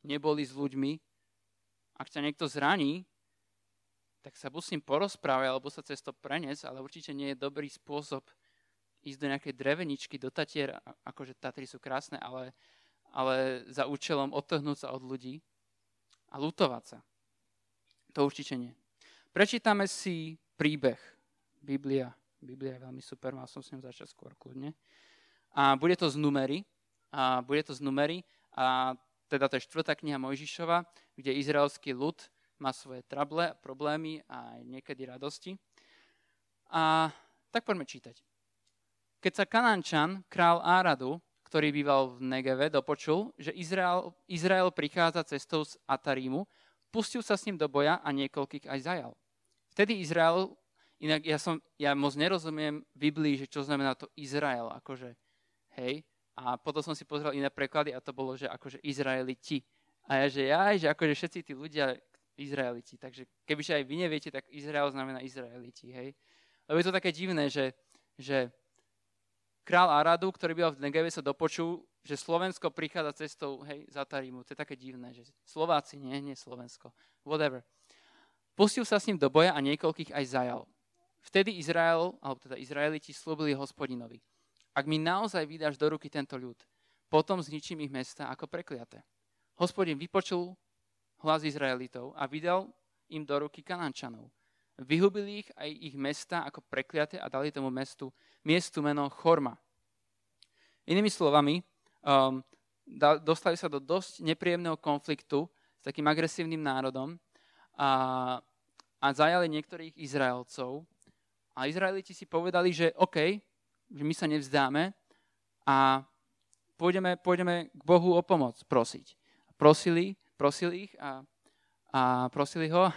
neboli s ľuďmi. Ak ťa niekto zraní, tak sa musím porozprávať alebo sa cez to preniesť, ale určite nie je dobrý spôsob, ísť do nejakej dreveničky, do Tatier, akože Tatry sú krásne, ale, ale za účelom odtrhnúť sa od ľudí a lutovať sa. To určite nie. Prečítame si príbeh. Biblia. Biblia je veľmi super, mal som s ňou začať skôr kľudne. A bude to z numery. A bude to z numery. A teda to je štvrtá kniha Mojžišova, kde izraelský ľud má svoje trable, problémy a aj niekedy radosti. A tak poďme čítať. Keď sa Kanančan, král Áradu, ktorý býval v Negeve, dopočul, že Izrael, Izrael prichádza cestou z Atarímu, pustil sa s ním do boja a niekoľkých aj zajal. Vtedy Izrael, inak ja, som, ja moc nerozumiem Biblii, že čo znamená to Izrael, akože, hej, a potom som si pozrel iné preklady a to bolo, že akože Izraeliti. A ja, že ja, že akože všetci tí ľudia Izraeliti. Takže kebyže aj vy neviete, tak Izrael znamená Izraeliti, hej. Lebo je to také divné, že, že král Aradu, ktorý byl v Negeve, sa dopočul, že Slovensko prichádza cestou hej, za Tarímu. To je také divné, že Slováci, nie, nie Slovensko. Whatever. Pustil sa s ním do boja a niekoľkých aj zajal. Vtedy Izrael, alebo teda Izraeliti slúbili hospodinovi. Ak mi naozaj vydáš do ruky tento ľud, potom zničím ich mesta ako prekliaté. Hospodin vypočul hlas Izraelitov a vydal im do ruky Kanančanov. Vyhubili ich aj ich mesta ako prekliaté a dali tomu mestu, miestu meno Chorma. Inými slovami, um, da, dostali sa do dosť nepríjemného konfliktu s takým agresívnym národom a, a zajali niektorých Izraelcov. A Izraeliti si povedali, že OK, že my sa nevzdáme a pôjdeme, pôjdeme k Bohu o pomoc prosiť. Prosili, prosili ich a, a prosili ho a,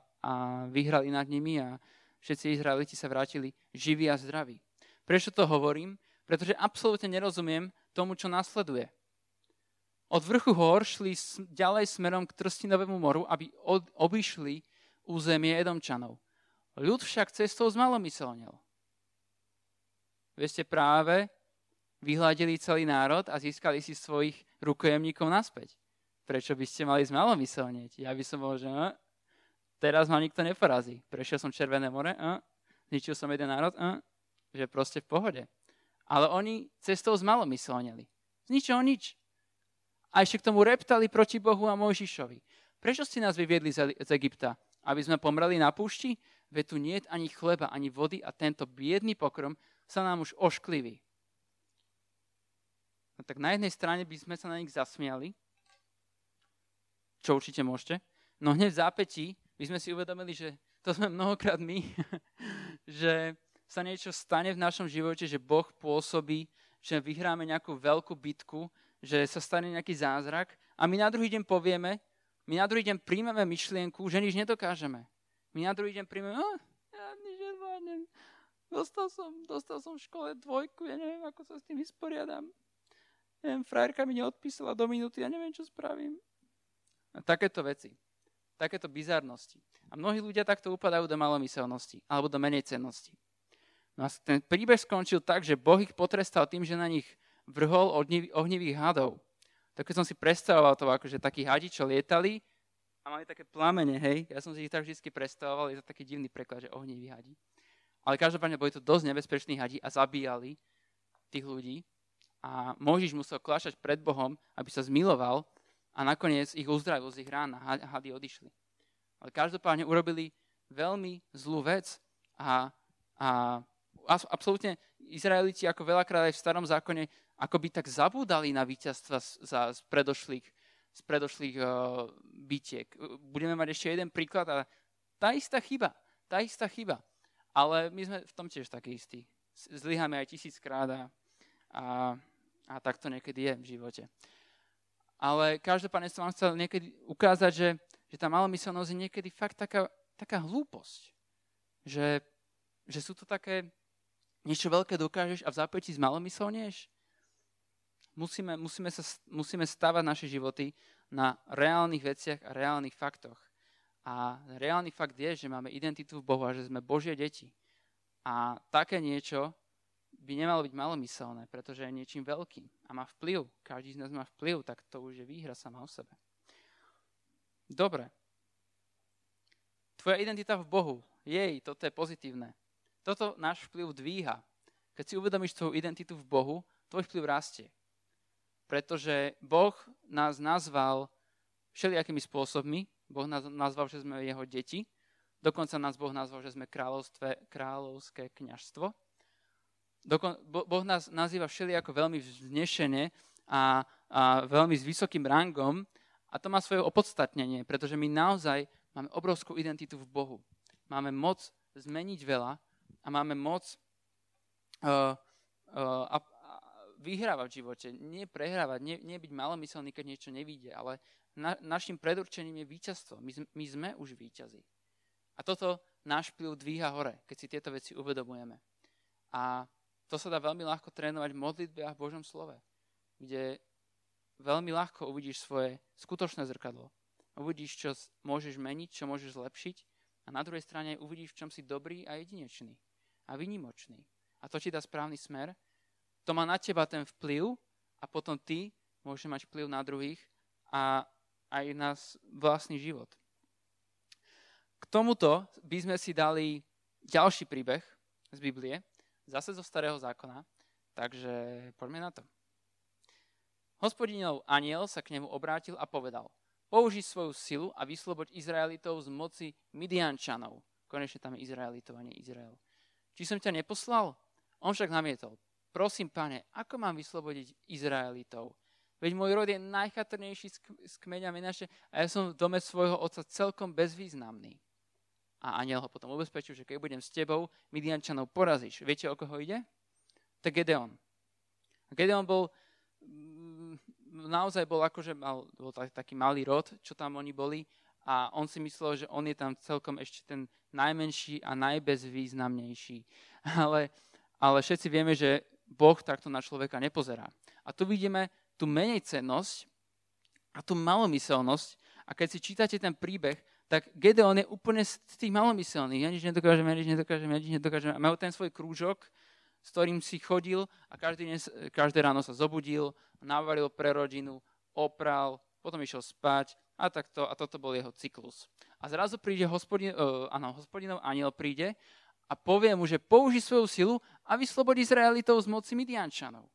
a vyhrali nad nimi a všetci Izraeliti sa vrátili živí a zdraví. Prečo to hovorím? Pretože absolútne nerozumiem tomu, čo nasleduje. Od vrchu hor šli ďalej smerom k Trstinovému moru, aby od, obišli územie Edomčanov. Ľud však cestou zmalomyselnil. Vy ste práve vyhľadili celý národ a získali si svojich rukojemníkov naspäť. Prečo by ste mali zmalomyselnieť? Ja by som bol, že no, teraz ma nikto neporazí. Prešiel som Červené more, a, zničil som jeden národ, a, že proste v pohode. Ale oni cestou zmalomyselnili. Z ničoho nič. A ešte k tomu reptali proti Bohu a Mojžišovi. Prečo ste nás vyviedli z Egypta? Aby sme pomreli na púšti? Veď tu nie je ani chleba, ani vody a tento biedný pokrom sa nám už oškliví. No tak na jednej strane by sme sa na nich zasmiali, čo určite môžete. No hneď v zápätí by sme si uvedomili, že to sme mnohokrát my, že sa niečo stane v našom živote, že Boh pôsobí, že vyhráme nejakú veľkú bitku, že sa stane nejaký zázrak a my na druhý deň povieme, my na druhý deň príjmeme myšlienku, že nič nedokážeme. My na druhý deň príjmeme, oh, ja nič nezvládnem. Dostal som, dostal som v škole dvojku, ja neviem, ako sa s tým vysporiadam. Neviem, frajerka mi neodpísala do minúty, ja neviem, čo spravím. A takéto veci, takéto bizarnosti. A mnohí ľudia takto upadajú do malomyselnosti alebo do menej cennosti. No a ten príbeh skončil tak, že Boh ich potrestal tým, že na nich vrhol ohnivých hadov. Tak keď som si predstavoval to, akože takí hadi, čo lietali a mali také plamene, hej, ja som si ich tak vždy predstavoval, je to taký divný preklad, že ohniví hadi. Ale každopádne boli to dosť nebezpeční hadi a zabíjali tých ľudí. A Mojžiš musel klášať pred Bohom, aby sa zmiloval a nakoniec ich uzdravil z ich rán a hady odišli. Ale každopádne urobili veľmi zlú vec a, a absolútne Izraeliti ako veľakrát aj v starom zákone akoby tak zabúdali na víťazstva z, z predošlých, z predošlých uh, bitiek. Budeme mať ešte jeden príklad a tá istá chyba, tá istá chyba. Ale my sme v tom tiež takí istí. Zlyháme aj tisíckrát a, a, a tak to niekedy je v živote. Ale každopádne som vám chcel niekedy ukázať, že, že tá malomyselnosť je niekedy fakt taká, taká hlúposť. Že, že sú to také, niečo veľké dokážeš a v zápätí zmalomyselnieš. Musíme, musíme, sa, musíme stavať naše životy na reálnych veciach a reálnych faktoch. A reálny fakt je, že máme identitu v Bohu a že sme Božie deti. A také niečo by nemalo byť malomyselné, pretože je niečím veľkým a má vplyv. Každý z nás má vplyv, tak to už je výhra sama o sebe. Dobre. Tvoja identita v Bohu. Jej, toto je pozitívne. Toto náš vplyv dvíha. Keď si uvedomíš tvoju identitu v Bohu, tvoj vplyv rastie. Pretože Boh nás nazval všelijakými spôsobmi. Boh nás nazval, že sme jeho deti. Dokonca nás Boh nazval, že sme kráľovské kniažstvo Dokon, boh nás nazýva všelijako veľmi vznešene a, a veľmi s vysokým rangom a to má svoje opodstatnenie, pretože my naozaj máme obrovskú identitu v Bohu. Máme moc zmeniť veľa a máme moc uh, uh, a, vyhrávať v živote. Nie prehrávať, nie, nie byť malomyselný, keď niečo nevíde, ale na, našim predurčením je víťazstvo. My, my sme už víťazi. A toto náš vplyv dvíha hore, keď si tieto veci uvedomujeme. A to sa dá veľmi ľahko trénovať v modlitbe a v Božom slove, kde veľmi ľahko uvidíš svoje skutočné zrkadlo. Uvidíš, čo môžeš meniť, čo môžeš zlepšiť a na druhej strane uvidíš, v čom si dobrý a jedinečný a vynimočný. A to ti dá správny smer. To má na teba ten vplyv a potom ty môžeš mať vplyv na druhých a aj na vlastný život. K tomuto by sme si dali ďalší príbeh z Biblie, zase zo starého zákona, takže poďme na to. Hospodinov aniel sa k nemu obrátil a povedal, použij svoju silu a vysloboď Izraelitov z moci Midiančanov, Konečne tam je Izraelitov a nie Izrael. Či som ťa neposlal? On však namietol. Prosím, pane, ako mám vyslobodiť Izraelitov? Veď môj rod je najchatrnejší z kmeňa Menaše a ja som v dome svojho otca celkom bezvýznamný. A aniel ho potom ubezpečil, že keď budem s tebou, Midiančanov porazíš. Viete, o koho ide? To Gedeon. Gedeon bol, mm, naozaj bol akože, mal, bol taký malý rod, čo tam oni boli a on si myslel, že on je tam celkom ešte ten najmenší a najbezvýznamnejší. Ale, ale všetci vieme, že Boh takto na človeka nepozerá. A tu vidíme tú menej cennosť a tú malomyselnosť. A keď si čítate ten príbeh, tak Gedeon je úplne z tých malomyselných. Ja nič nedokážem, ja nič nedokážem, ja nič nedokážem. A majú ten svoj krúžok, s ktorým si chodil a každý deň, každé ráno sa zobudil, navaril pre rodinu, opral, potom išiel spať a takto, a toto bol jeho cyklus. A zrazu príde hospodin, uh, áno, hospodinov aniel príde a povie mu, že použij svoju silu a vyslobodí Izraelitov z moci Midiančanov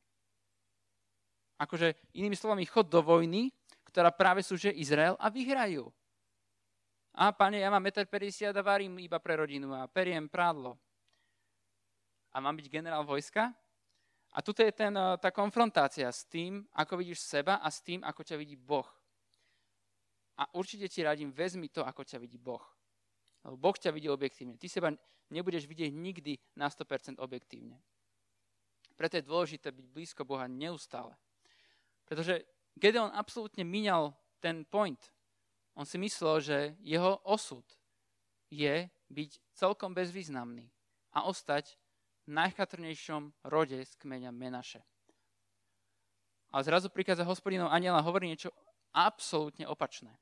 akože inými slovami, chod do vojny, ktorá práve súže Izrael a vyhrajú. A pane, ja mám 1,50 m a varím iba pre rodinu a periem prádlo. A mám byť generál vojska? A tuto je ten, eh, tá konfrontácia s tým, ako vidíš seba a s tým, ako ťa vidí Boh. A určite ti radím, vezmi to, ako ťa vidí Boh. Lebo Boh ťa vidí objektívne. Ty seba nebudeš vidieť nikdy na 100% objektívne. Preto je dôležité byť blízko Boha neustále. Pretože Gedeon absolútne míňal ten point. On si myslel, že jeho osud je byť celkom bezvýznamný a ostať v najchatrnejšom rode z kmeňa Menaše. A zrazu prichádza hospodinov aniela hovorí niečo absolútne opačné.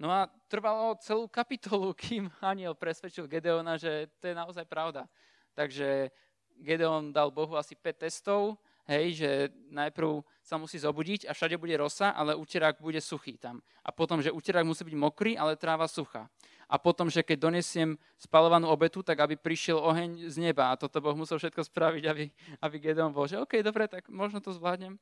No a trvalo celú kapitolu, kým aniel presvedčil Gedeona, že to je naozaj pravda. Takže Gedeon dal Bohu asi 5 testov, hej, že najprv sa musí zobudiť a všade bude rosa, ale úterák bude suchý tam. A potom, že úterák musí byť mokrý, ale tráva suchá. A potom, že keď donesiem spalovanú obetu, tak aby prišiel oheň z neba. A toto Boh musel všetko spraviť, aby, aby Gedeon bol, že OK, dobre, tak možno to zvládnem.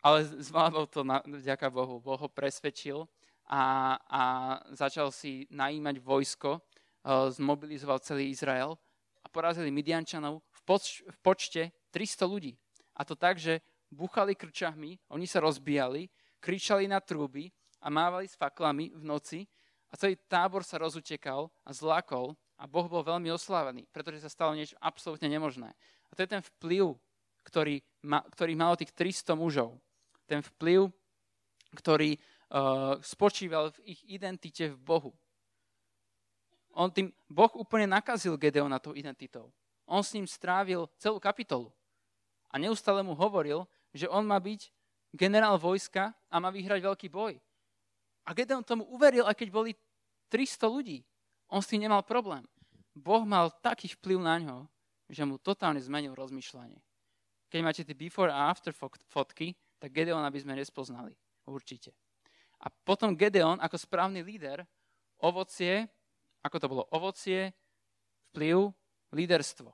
Ale zvládol to, na, vďaka Bohu. Boh ho presvedčil a, a začal si najímať vojsko, e, zmobilizoval celý Izrael a porazili Midiančanov v, poč- v počte 300 ľudí. A to tak, že buchali krčahmi, oni sa rozbijali, kričali na trúby a mávali s faklami v noci a celý tábor sa rozutekal a zlakol a Boh bol veľmi oslávený, pretože sa stalo niečo absolútne nemožné. A to je ten vplyv, ktorý, ma, ktorý malo tých 300 mužov. Ten vplyv, ktorý spočíval v ich identite v Bohu. On tým, Boh úplne nakazil Gedeona tou identitou. On s ním strávil celú kapitolu. A neustále mu hovoril, že on má byť generál vojska a má vyhrať veľký boj. A Gedeon tomu uveril, aj keď boli 300 ľudí. On s tým nemal problém. Boh mal taký vplyv na ňo, že mu totálne zmenil rozmýšľanie. Keď máte tie before a after fotky, tak Gedeona by sme nespoznali. Určite. A potom Gedeon ako správny líder, ovocie, ako to bolo, ovocie, vplyv, líderstvo.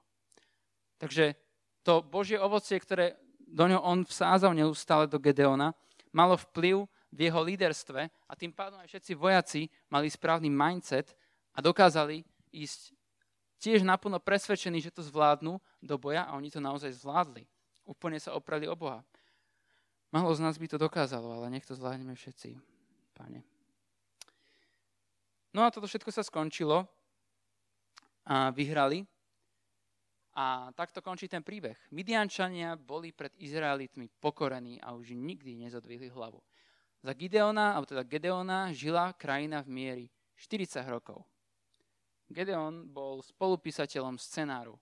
Takže to Božie ovocie, ktoré do ňoho on vsázal neustále do Gedeona, malo vplyv v jeho líderstve a tým pádom aj všetci vojaci mali správny mindset a dokázali ísť tiež naplno presvedčení, že to zvládnu do boja a oni to naozaj zvládli. Úplne sa oprali o Boha. Malo z nás by to dokázalo, ale nech to zvládneme všetci, pane. No a toto všetko sa skončilo a vyhrali a takto končí ten príbeh. Midiančania boli pred Izraelitmi pokorení a už nikdy nezodvihli hlavu. Za Gideona, alebo teda Gedeona, žila krajina v miery 40 rokov. Gedeon bol spolupísateľom scenáru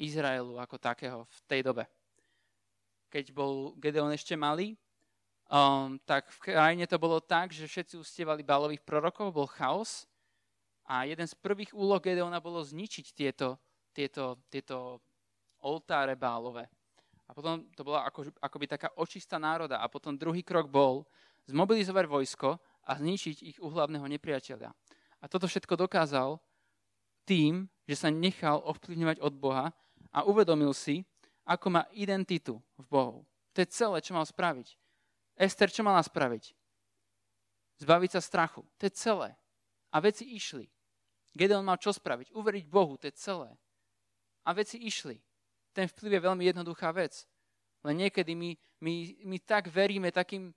Izraelu ako takého v tej dobe. Keď bol Gedeon ešte malý, um, tak v krajine to bolo tak, že všetci ustievali balových prorokov, bol chaos a jeden z prvých úloh Gedeona bolo zničiť tieto tieto, tieto oltáre bálové. A potom to bola ako, akoby taká očista národa. A potom druhý krok bol zmobilizovať vojsko a zničiť ich uhlavného nepriateľa. A toto všetko dokázal tým, že sa nechal ovplyvňovať od Boha a uvedomil si, ako má identitu v Bohu. To je celé, čo mal spraviť. Ester, čo mala spraviť? Zbaviť sa strachu. To je celé. A veci išli. Gedeon mal čo spraviť? Uveriť Bohu, to je celé. A veci išli. Ten vplyv je veľmi jednoduchá vec. Len niekedy my, my, my tak veríme takým,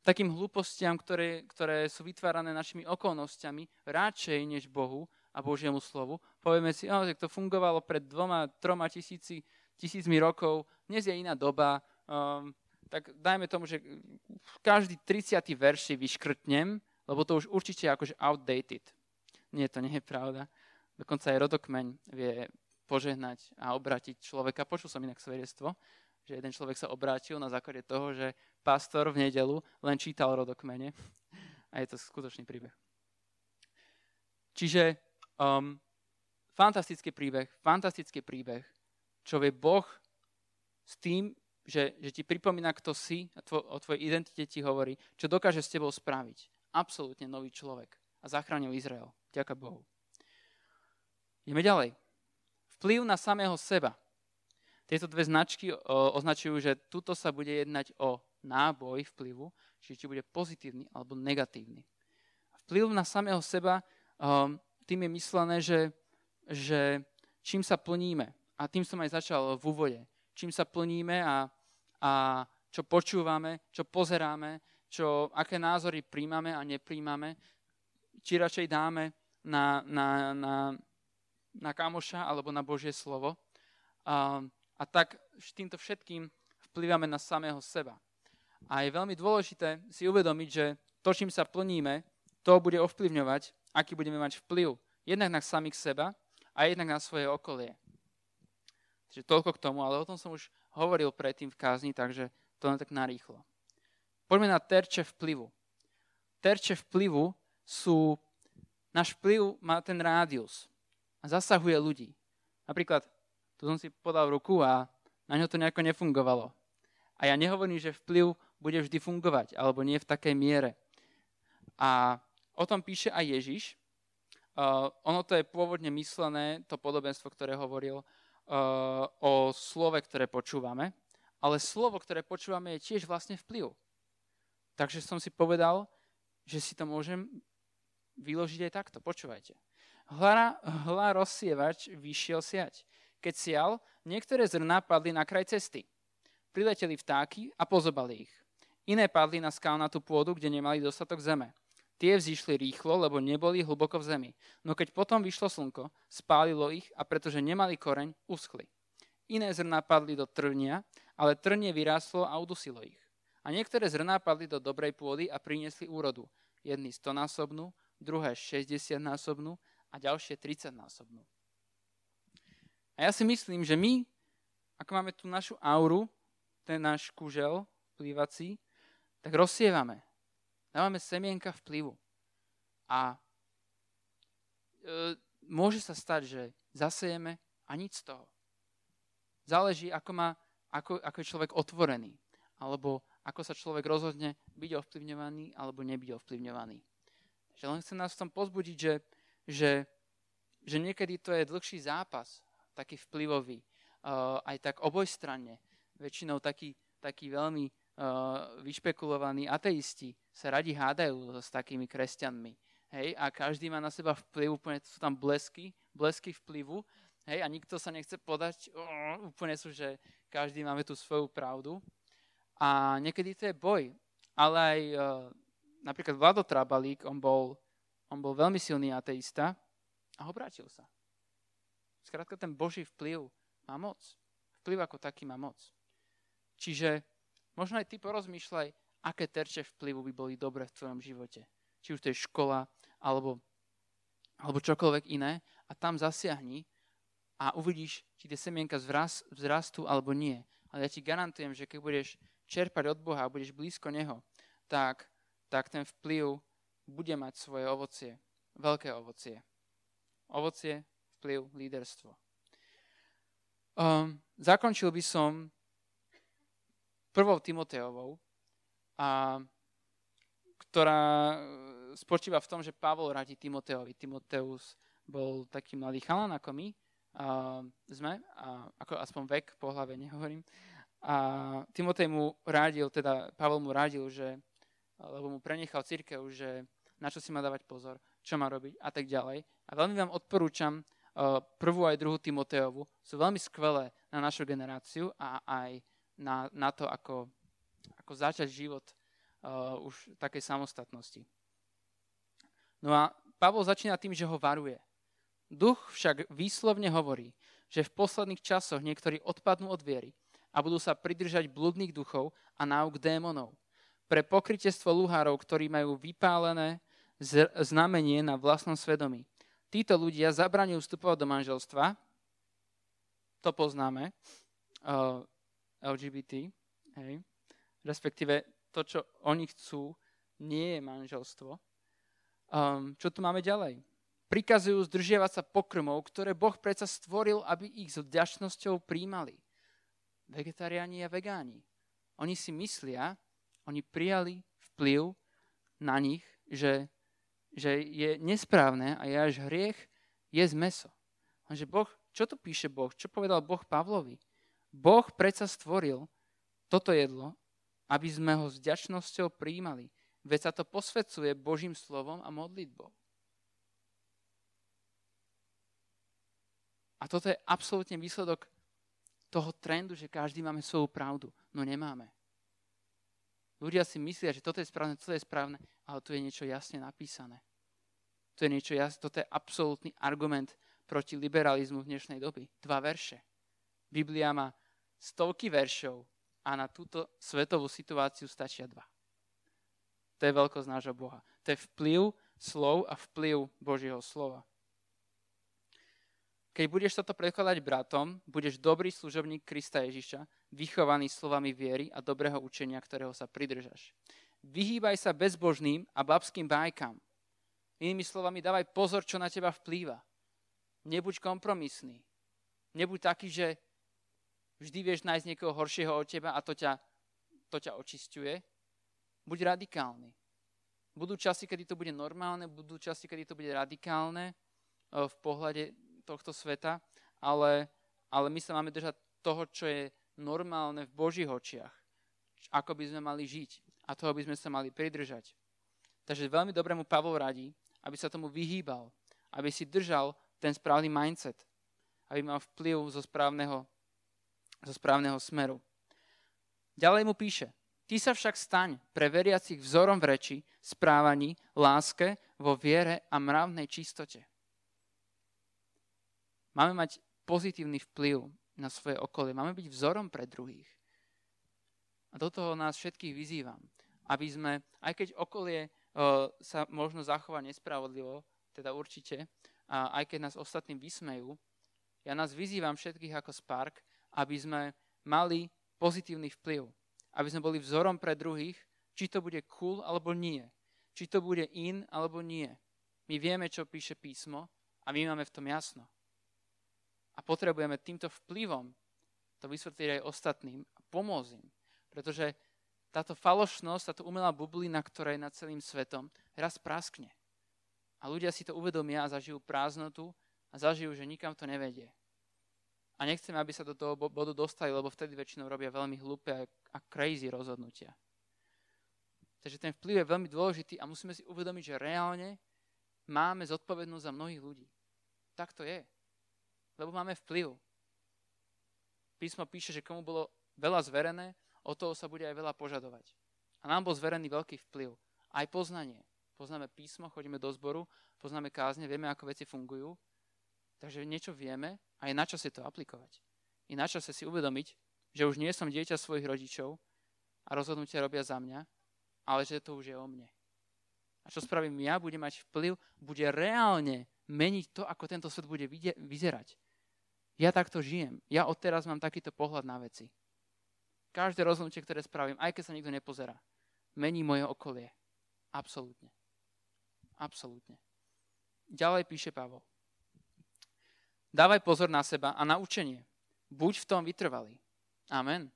takým hlúpostiam, ktoré, ktoré sú vytvárané našimi okolnostiami, radšej než Bohu a Božiemu slovu. Povieme si, oh, to fungovalo pred dvoma, troma tisíci, tisícmi rokov, dnes je iná doba, um, tak dajme tomu, že každý 30. verš si vyškrtnem, lebo to už určite je akože outdated. Nie, to nie je pravda. Dokonca aj rodokmeň vie požehnať a obratiť človeka. Počul som inak svedectvo, že jeden človek sa obrátil na základe toho, že pastor v nedelu len čítal rodokmene. A je to skutočný príbeh. Čiže um, fantastický príbeh, fantastický príbeh, čo vie Boh s tým, že, že ti pripomína, kto si, a tvo, o tvojej identite ti hovorí, čo dokáže s tebou spraviť. Absolútne nový človek. A zachránil Izrael. Ďaká Bohu. Ideme ďalej. Vplyv na samého seba. Tieto dve značky o, označujú, že tuto sa bude jednať o náboj vplyvu, čiže či bude pozitívny alebo negatívny. Vplyv na samého seba um, tým je myslené, že, že čím sa plníme, a tým som aj začal v úvode, čím sa plníme a, a čo počúvame, čo pozeráme, čo, aké názory príjmame a nepríjmame, či radšej dáme na, na, na, na kamoša alebo na Božie slovo. A, a tak týmto všetkým vplývame na samého seba. A je veľmi dôležité si uvedomiť, že to, čím sa plníme, to bude ovplyvňovať, aký budeme mať vplyv. Jednak na samých seba a jednak na svoje okolie. Čiže toľko k tomu, ale o tom som už hovoril predtým v kázni, takže to len tak narýchlo. Poďme na terče vplyvu. Terče vplyvu sú, náš vplyv má ten rádius a zasahuje ľudí. Napríklad, tu som si podal ruku a na ňo to nejako nefungovalo. A ja nehovorím, že vplyv bude vždy fungovať, alebo nie v takej miere. A o tom píše aj Ježiš. Uh, ono to je pôvodne myslené, to podobenstvo, ktoré hovoril o slove, ktoré počúvame, ale slovo, ktoré počúvame, je tiež vlastne vplyv. Takže som si povedal, že si to môžem vyložiť aj takto. Počúvajte. Hla, hla rozsievač vyšiel siať. Keď sial, niektoré zrná padli na kraj cesty. Prileteli vtáky a pozobali ich. Iné padli na skalnatú pôdu, kde nemali dostatok zeme. Tie vzýšli rýchlo, lebo neboli hlboko v zemi. No keď potom vyšlo slnko, spálilo ich a pretože nemali koreň, uschli. Iné zrná padli do trnia, ale trnie vyrástlo a udusilo ich. A niektoré zrná padli do dobrej pôdy a priniesli úrodu. Jedný stonásobnú, druhé 60-násobnú a ďalšie 30-násobnú. A ja si myslím, že my, ako máme tu našu auru, ten náš kužel plývací, tak rozsievame dávame semienka vplyvu. A e, môže sa stať, že zasejeme a nič z toho. Záleží, ako, má, ako, ako je človek otvorený, alebo ako sa človek rozhodne byť ovplyvňovaný alebo nebyť ovplyvňovaný. Že len chcem nás v tom pozbudiť, že, že, že niekedy to je dlhší zápas, taký vplyvový, uh, aj tak obojstranne. Väčšinou taký, taký veľmi vyšpekulovaní ateisti sa radi hádajú s takými kresťanmi. Hej, a každý má na seba vplyv, úplne sú tam blesky, blesky vplyvu, hej, a nikto sa nechce podať, úplne sú, že každý máme tú svoju pravdu. A niekedy to je boj, ale aj uh, napríklad Vlado Trabalík, on bol, on bol veľmi silný ateista a obrátil sa. Skrátka ten Boží vplyv má moc. Vplyv ako taký má moc. Čiže Možno aj ty porozmýšľaj, aké terče vplyvu by boli dobré v tvojom živote. Či už to je škola, alebo, alebo čokoľvek iné. A tam zasiahni a uvidíš, či tie semienka vzrastú alebo nie. Ale ja ti garantujem, že keď budeš čerpať od Boha a budeš blízko Neho, tak, tak ten vplyv bude mať svoje ovocie. Veľké ovocie. Ovocie, vplyv, líderstvo. Um, zakončil by som prvou Timoteovou, a, ktorá e, spočíva v tom, že Pavol radí Timoteovi. Timoteus bol taký mladý chalan ako my, a sme, a ako aspoň vek po hlave nehovorím. A Timotej mu rádil, teda Pavol mu rádil, že, lebo mu prenechal církev, že na čo si má dávať pozor, čo má robiť a tak ďalej. A veľmi vám odporúčam uh, prvú aj druhú Timoteovu. Sú veľmi skvelé na našu generáciu a aj na, na to, ako, ako začať život uh, už takej samostatnosti. No a Pavol začína tým, že ho varuje. Duch však výslovne hovorí, že v posledných časoch niektorí odpadnú od viery a budú sa pridržať blúdnych duchov a náuk démonov. Pre pokrytiestvo luhárov, ktorí majú vypálené znamenie na vlastnom svedomí. Títo ľudia zabraňujú vstupovať do manželstva, to poznáme, uh, LGBT, hej, respektíve to, čo oni chcú, nie je manželstvo. Um, čo tu máme ďalej? Prikazujú zdržiavať sa pokrmov, ktoré Boh predsa stvoril, aby ich s vďačnosťou príjmali. Vegetariáni a vegáni. Oni si myslia, oni prijali vplyv na nich, že, že je nesprávne a je až hriech jesť meso. Lenže Boh, čo tu píše Boh? Čo povedal Boh Pavlovi? Boh predsa stvoril toto jedlo, aby sme ho s vďačnosťou príjmali. Veď sa to posvedcuje Božím slovom a modlitbou. A toto je absolútne výsledok toho trendu, že každý máme svoju pravdu. No nemáme. Ľudia si myslia, že toto je správne, toto je správne, ale tu je niečo jasne napísané. To je niečo jasné, toto je absolútny argument proti liberalizmu v dnešnej doby. Dva verše. Biblia má stovky veršov a na túto svetovú situáciu stačia dva. To je veľkosť nášho Boha. To je vplyv slov a vplyv Božieho slova. Keď budeš toto prekladať bratom, budeš dobrý služobník Krista Ježiša, vychovaný slovami viery a dobrého učenia, ktorého sa pridržaš. Vyhýbaj sa bezbožným a babským bajkám. Inými slovami, dávaj pozor, čo na teba vplýva. Nebuď kompromisný. Nebuď taký, že vždy vieš nájsť niekoho horšieho od teba a to ťa, to ťa očistuje. Buď radikálny. Budú časy, kedy to bude normálne, budú časy, kedy to bude radikálne eh, v pohľade tohto sveta, ale, ale my sa máme držať toho, čo je normálne v Božích očiach. Ako by sme mali žiť a toho by sme sa mali pridržať. Takže veľmi dobre mu Pavol radí, aby sa tomu vyhýbal, aby si držal ten správny mindset, aby mal vplyv zo správneho, zo správneho smeru. Ďalej mu píše, ty sa však staň pre veriacich vzorom v reči, správaní, láske, vo viere a mravnej čistote. Máme mať pozitívny vplyv na svoje okolie. Máme byť vzorom pre druhých. A do toho nás všetkých vyzývam, aby sme, aj keď okolie uh, sa možno zachová nespravodlivo, teda určite, a aj keď nás ostatným vysmejú, ja nás vyzývam všetkých ako Spark, aby sme mali pozitívny vplyv. Aby sme boli vzorom pre druhých, či to bude cool alebo nie. Či to bude in alebo nie. My vieme, čo píše písmo a my máme v tom jasno. A potrebujeme týmto vplyvom to vysvetliť aj ostatným a pomôcť im. Pretože táto falošnosť, táto umelá bublina, ktorá je nad celým svetom, raz praskne. A ľudia si to uvedomia a zažijú prázdnotu a zažijú, že nikam to nevedie. A nechceme, aby sa do toho bodu dostali, lebo vtedy väčšinou robia veľmi hlúpe a crazy rozhodnutia. Takže ten vplyv je veľmi dôležitý a musíme si uvedomiť, že reálne máme zodpovednosť za mnohých ľudí. Tak to je lebo máme vplyv. Písmo píše, že komu bolo veľa zverené, od toho sa bude aj veľa požadovať. A nám bol zverený veľký vplyv. Aj poznanie. Poznáme písmo, chodíme do zboru, poznáme kázne, vieme, ako veci fungujú. Takže niečo vieme a je na čase to aplikovať. Je na čase si uvedomiť, že už nie som dieťa svojich rodičov a rozhodnutia robia za mňa, ale že to už je o mne. A čo spravím ja, bude mať vplyv, bude reálne meniť to, ako tento svet bude vyzerať. Ja takto žijem. Ja odteraz mám takýto pohľad na veci. Každé rozhodnutie, ktoré spravím, aj keď sa nikto nepozerá, mení moje okolie. Absolútne. Absolútne. Ďalej píše Pavol. Dávaj pozor na seba a na učenie. Buď v tom vytrvalý. Amen.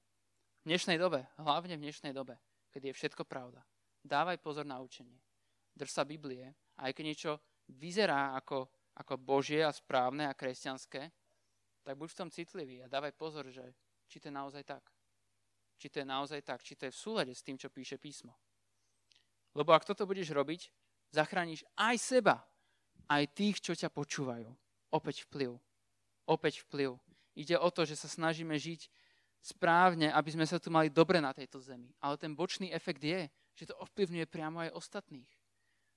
V dnešnej dobe, hlavne v dnešnej dobe, keď je všetko pravda. Dávaj pozor na učenie. Drž sa Biblie, aj keď niečo vyzerá ako, ako božie a správne a kresťanské, tak buď v tom citlivý a dávaj pozor, že či to je naozaj tak. Či to je naozaj tak, či to je v súlade s tým, čo píše písmo. Lebo ak toto budeš robiť, zachrániš aj seba aj tých, čo ťa počúvajú. Opäť vplyv. Opäť vplyv. Ide o to, že sa snažíme žiť správne, aby sme sa tu mali dobre na tejto zemi. Ale ten bočný efekt je, že to ovplyvňuje priamo aj ostatných.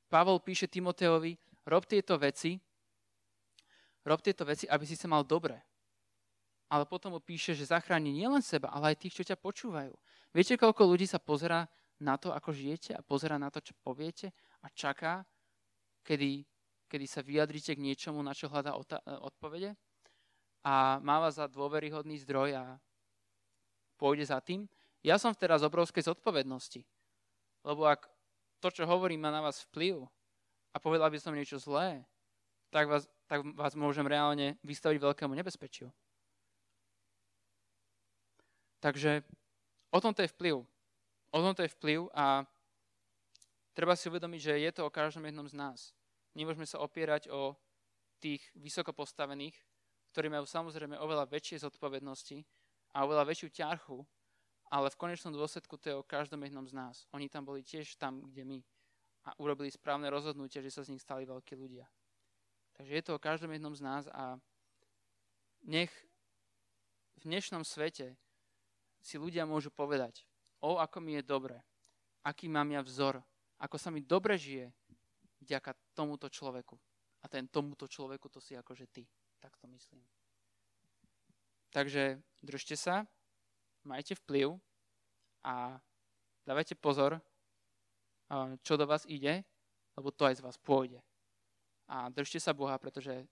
Pavol píše Timoteovi, rob tieto veci, rob tieto veci, aby si sa mal dobre. Ale potom mu píše, že zachráni nielen seba, ale aj tých, čo ťa počúvajú. Viete, koľko ľudí sa pozera na to, ako žijete a pozera na to, čo poviete a čaká, kedy, kedy sa vyjadrite k niečomu, na čo hľadá odpovede a má vás za dôveryhodný zdroj a pôjde za tým. Ja som teraz obrovskej zodpovednosti, lebo ak to, čo hovorím, má na vás vplyv a povedal by som niečo zlé, tak vás, tak vás môžem reálne vystaviť veľkému nebezpečiu. Takže o tom to je vplyv. O tom to je vplyv a treba si uvedomiť, že je to o každom jednom z nás. Nemôžeme sa opierať o tých vysoko postavených, ktorí majú samozrejme oveľa väčšie zodpovednosti a oveľa väčšiu ťarchu, ale v konečnom dôsledku to je o každom jednom z nás. Oni tam boli tiež tam, kde my a urobili správne rozhodnutie, že sa z nich stali veľkí ľudia. Takže je to o každom jednom z nás a nech v dnešnom svete si ľudia môžu povedať, o ako mi je dobre, aký mám ja vzor, ako sa mi dobre žije vďaka tomuto človeku. A ten tomuto človeku to si akože ty. Tak to myslím. Takže držte sa, majte vplyv a dávajte pozor, čo do vás ide, lebo to aj z vás pôjde. A držte sa Boha, pretože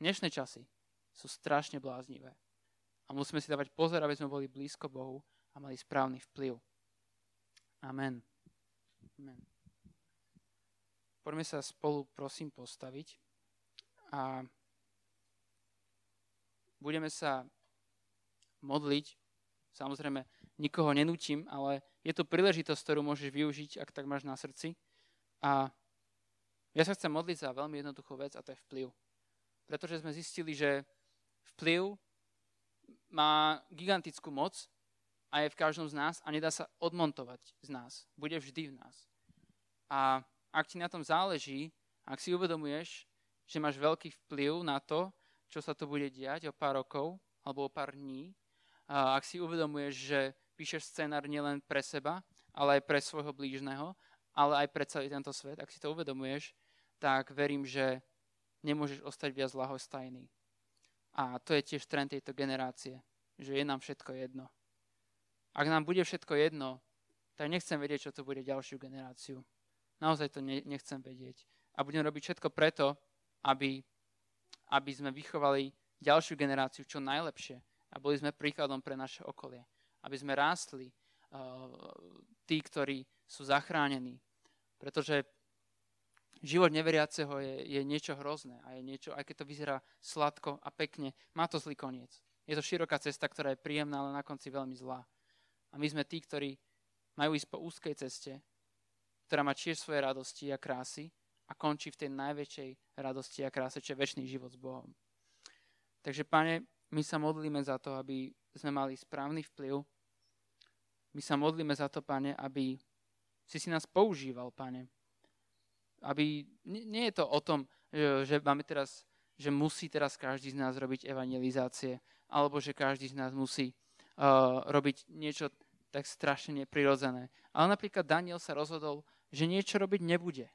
dnešné časy sú strašne bláznivé. A musíme si dávať pozor, aby sme boli blízko Bohu a mali správny vplyv. Amen. Amen. Poďme sa spolu, prosím, postaviť. A budeme sa modliť. Samozrejme, nikoho nenútim, ale je to príležitosť, ktorú môžeš využiť, ak tak máš na srdci. A ja sa chcem modliť za veľmi jednoduchú vec a to je vplyv. Pretože sme zistili, že vplyv má gigantickú moc a je v každom z nás a nedá sa odmontovať z nás. Bude vždy v nás. A ak ti na tom záleží, ak si uvedomuješ, že máš veľký vplyv na to, čo sa to bude diať o pár rokov alebo o pár dní. A ak si uvedomuješ, že píšeš scenár nielen pre seba, ale aj pre svojho blížneho, ale aj pre celý tento svet, ak si to uvedomuješ, tak verím, že nemôžeš ostať viac lahostajný. A to je tiež trend tejto generácie, že je nám všetko jedno. Ak nám bude všetko jedno, tak nechcem vedieť, čo to bude ďalšiu generáciu. Naozaj to ne, nechcem vedieť. A budem robiť všetko preto, aby aby sme vychovali ďalšiu generáciu čo najlepšie a boli sme príkladom pre naše okolie. Aby sme rástli uh, tí, ktorí sú zachránení. Pretože život neveriaceho je, je niečo hrozné a je niečo, aj keď to vyzerá sladko a pekne, má to zlý koniec. Je to široká cesta, ktorá je príjemná, ale na konci veľmi zlá. A my sme tí, ktorí majú ísť po úzkej ceste, ktorá má tiež svoje radosti a krásy, a končí v tej najväčšej radosti a kráse, čo je väčší život s Bohom. Takže, pane, my sa modlíme za to, aby sme mali správny vplyv. My sa modlíme za to, pane, aby si si nás používal, pane. Aby, nie, je to o tom, že, že máme teraz, že musí teraz každý z nás robiť evangelizácie, alebo že každý z nás musí uh, robiť niečo tak strašne neprirodzené. Ale napríklad Daniel sa rozhodol, že niečo robiť nebude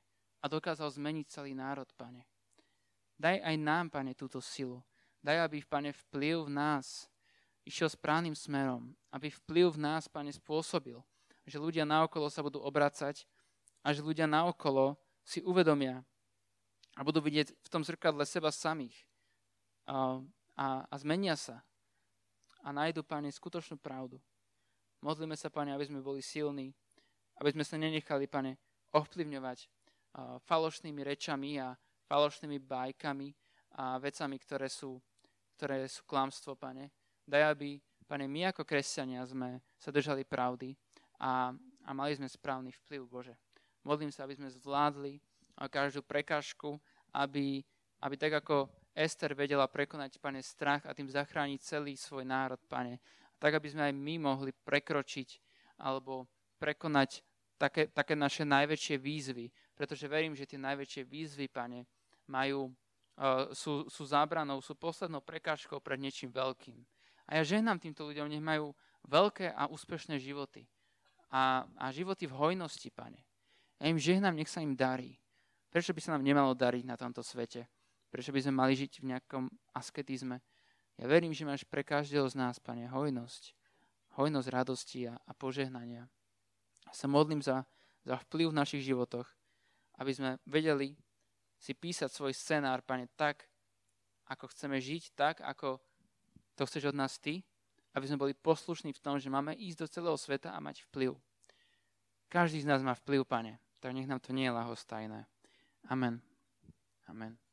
a dokázal zmeniť celý národ, pane. Daj aj nám, pane, túto silu. Daj, aby, pane, vplyv v nás išiel správnym smerom. Aby vplyv v nás, pane, spôsobil, že ľudia naokolo sa budú obracať a že ľudia naokolo si uvedomia a budú vidieť v tom zrkadle seba samých a, a, a zmenia sa a nájdu, Pane, skutočnú pravdu. Modlíme sa, Pane, aby sme boli silní, aby sme sa nenechali, Pane, ovplyvňovať falošnými rečami a falošnými bajkami a vecami, ktoré sú, ktoré sú klamstvo, pane. Daj, aby, pane, my ako kresťania sme sa držali pravdy a, a mali sme správny vplyv, Bože. Modlím sa, aby sme zvládli každú prekážku, aby, aby tak ako Ester vedela prekonať, pane, strach a tým zachrániť celý svoj národ, pane. Tak, aby sme aj my mohli prekročiť alebo prekonať také, také naše najväčšie výzvy, pretože verím, že tie najväčšie výzvy, pane, majú, uh, sú, sú zábranou, sú poslednou prekážkou pred niečím veľkým. A ja ženám týmto ľuďom, nech majú veľké a úspešné životy. A, a životy v hojnosti, pane. Ja im žehnám, nech sa im darí. Prečo by sa nám nemalo dariť na tomto svete? Prečo by sme mali žiť v nejakom asketizme? Ja verím, že máš pre každého z nás, pane, hojnosť. Hojnosť radosti a, a požehnania. Sa modlím za, za vplyv v našich životoch, aby sme vedeli si písať svoj scenár, pane, tak, ako chceme žiť, tak, ako to chceš od nás ty, aby sme boli poslušní v tom, že máme ísť do celého sveta a mať vplyv. Každý z nás má vplyv, pane, tak nech nám to nie je lahostajné. Amen. Amen.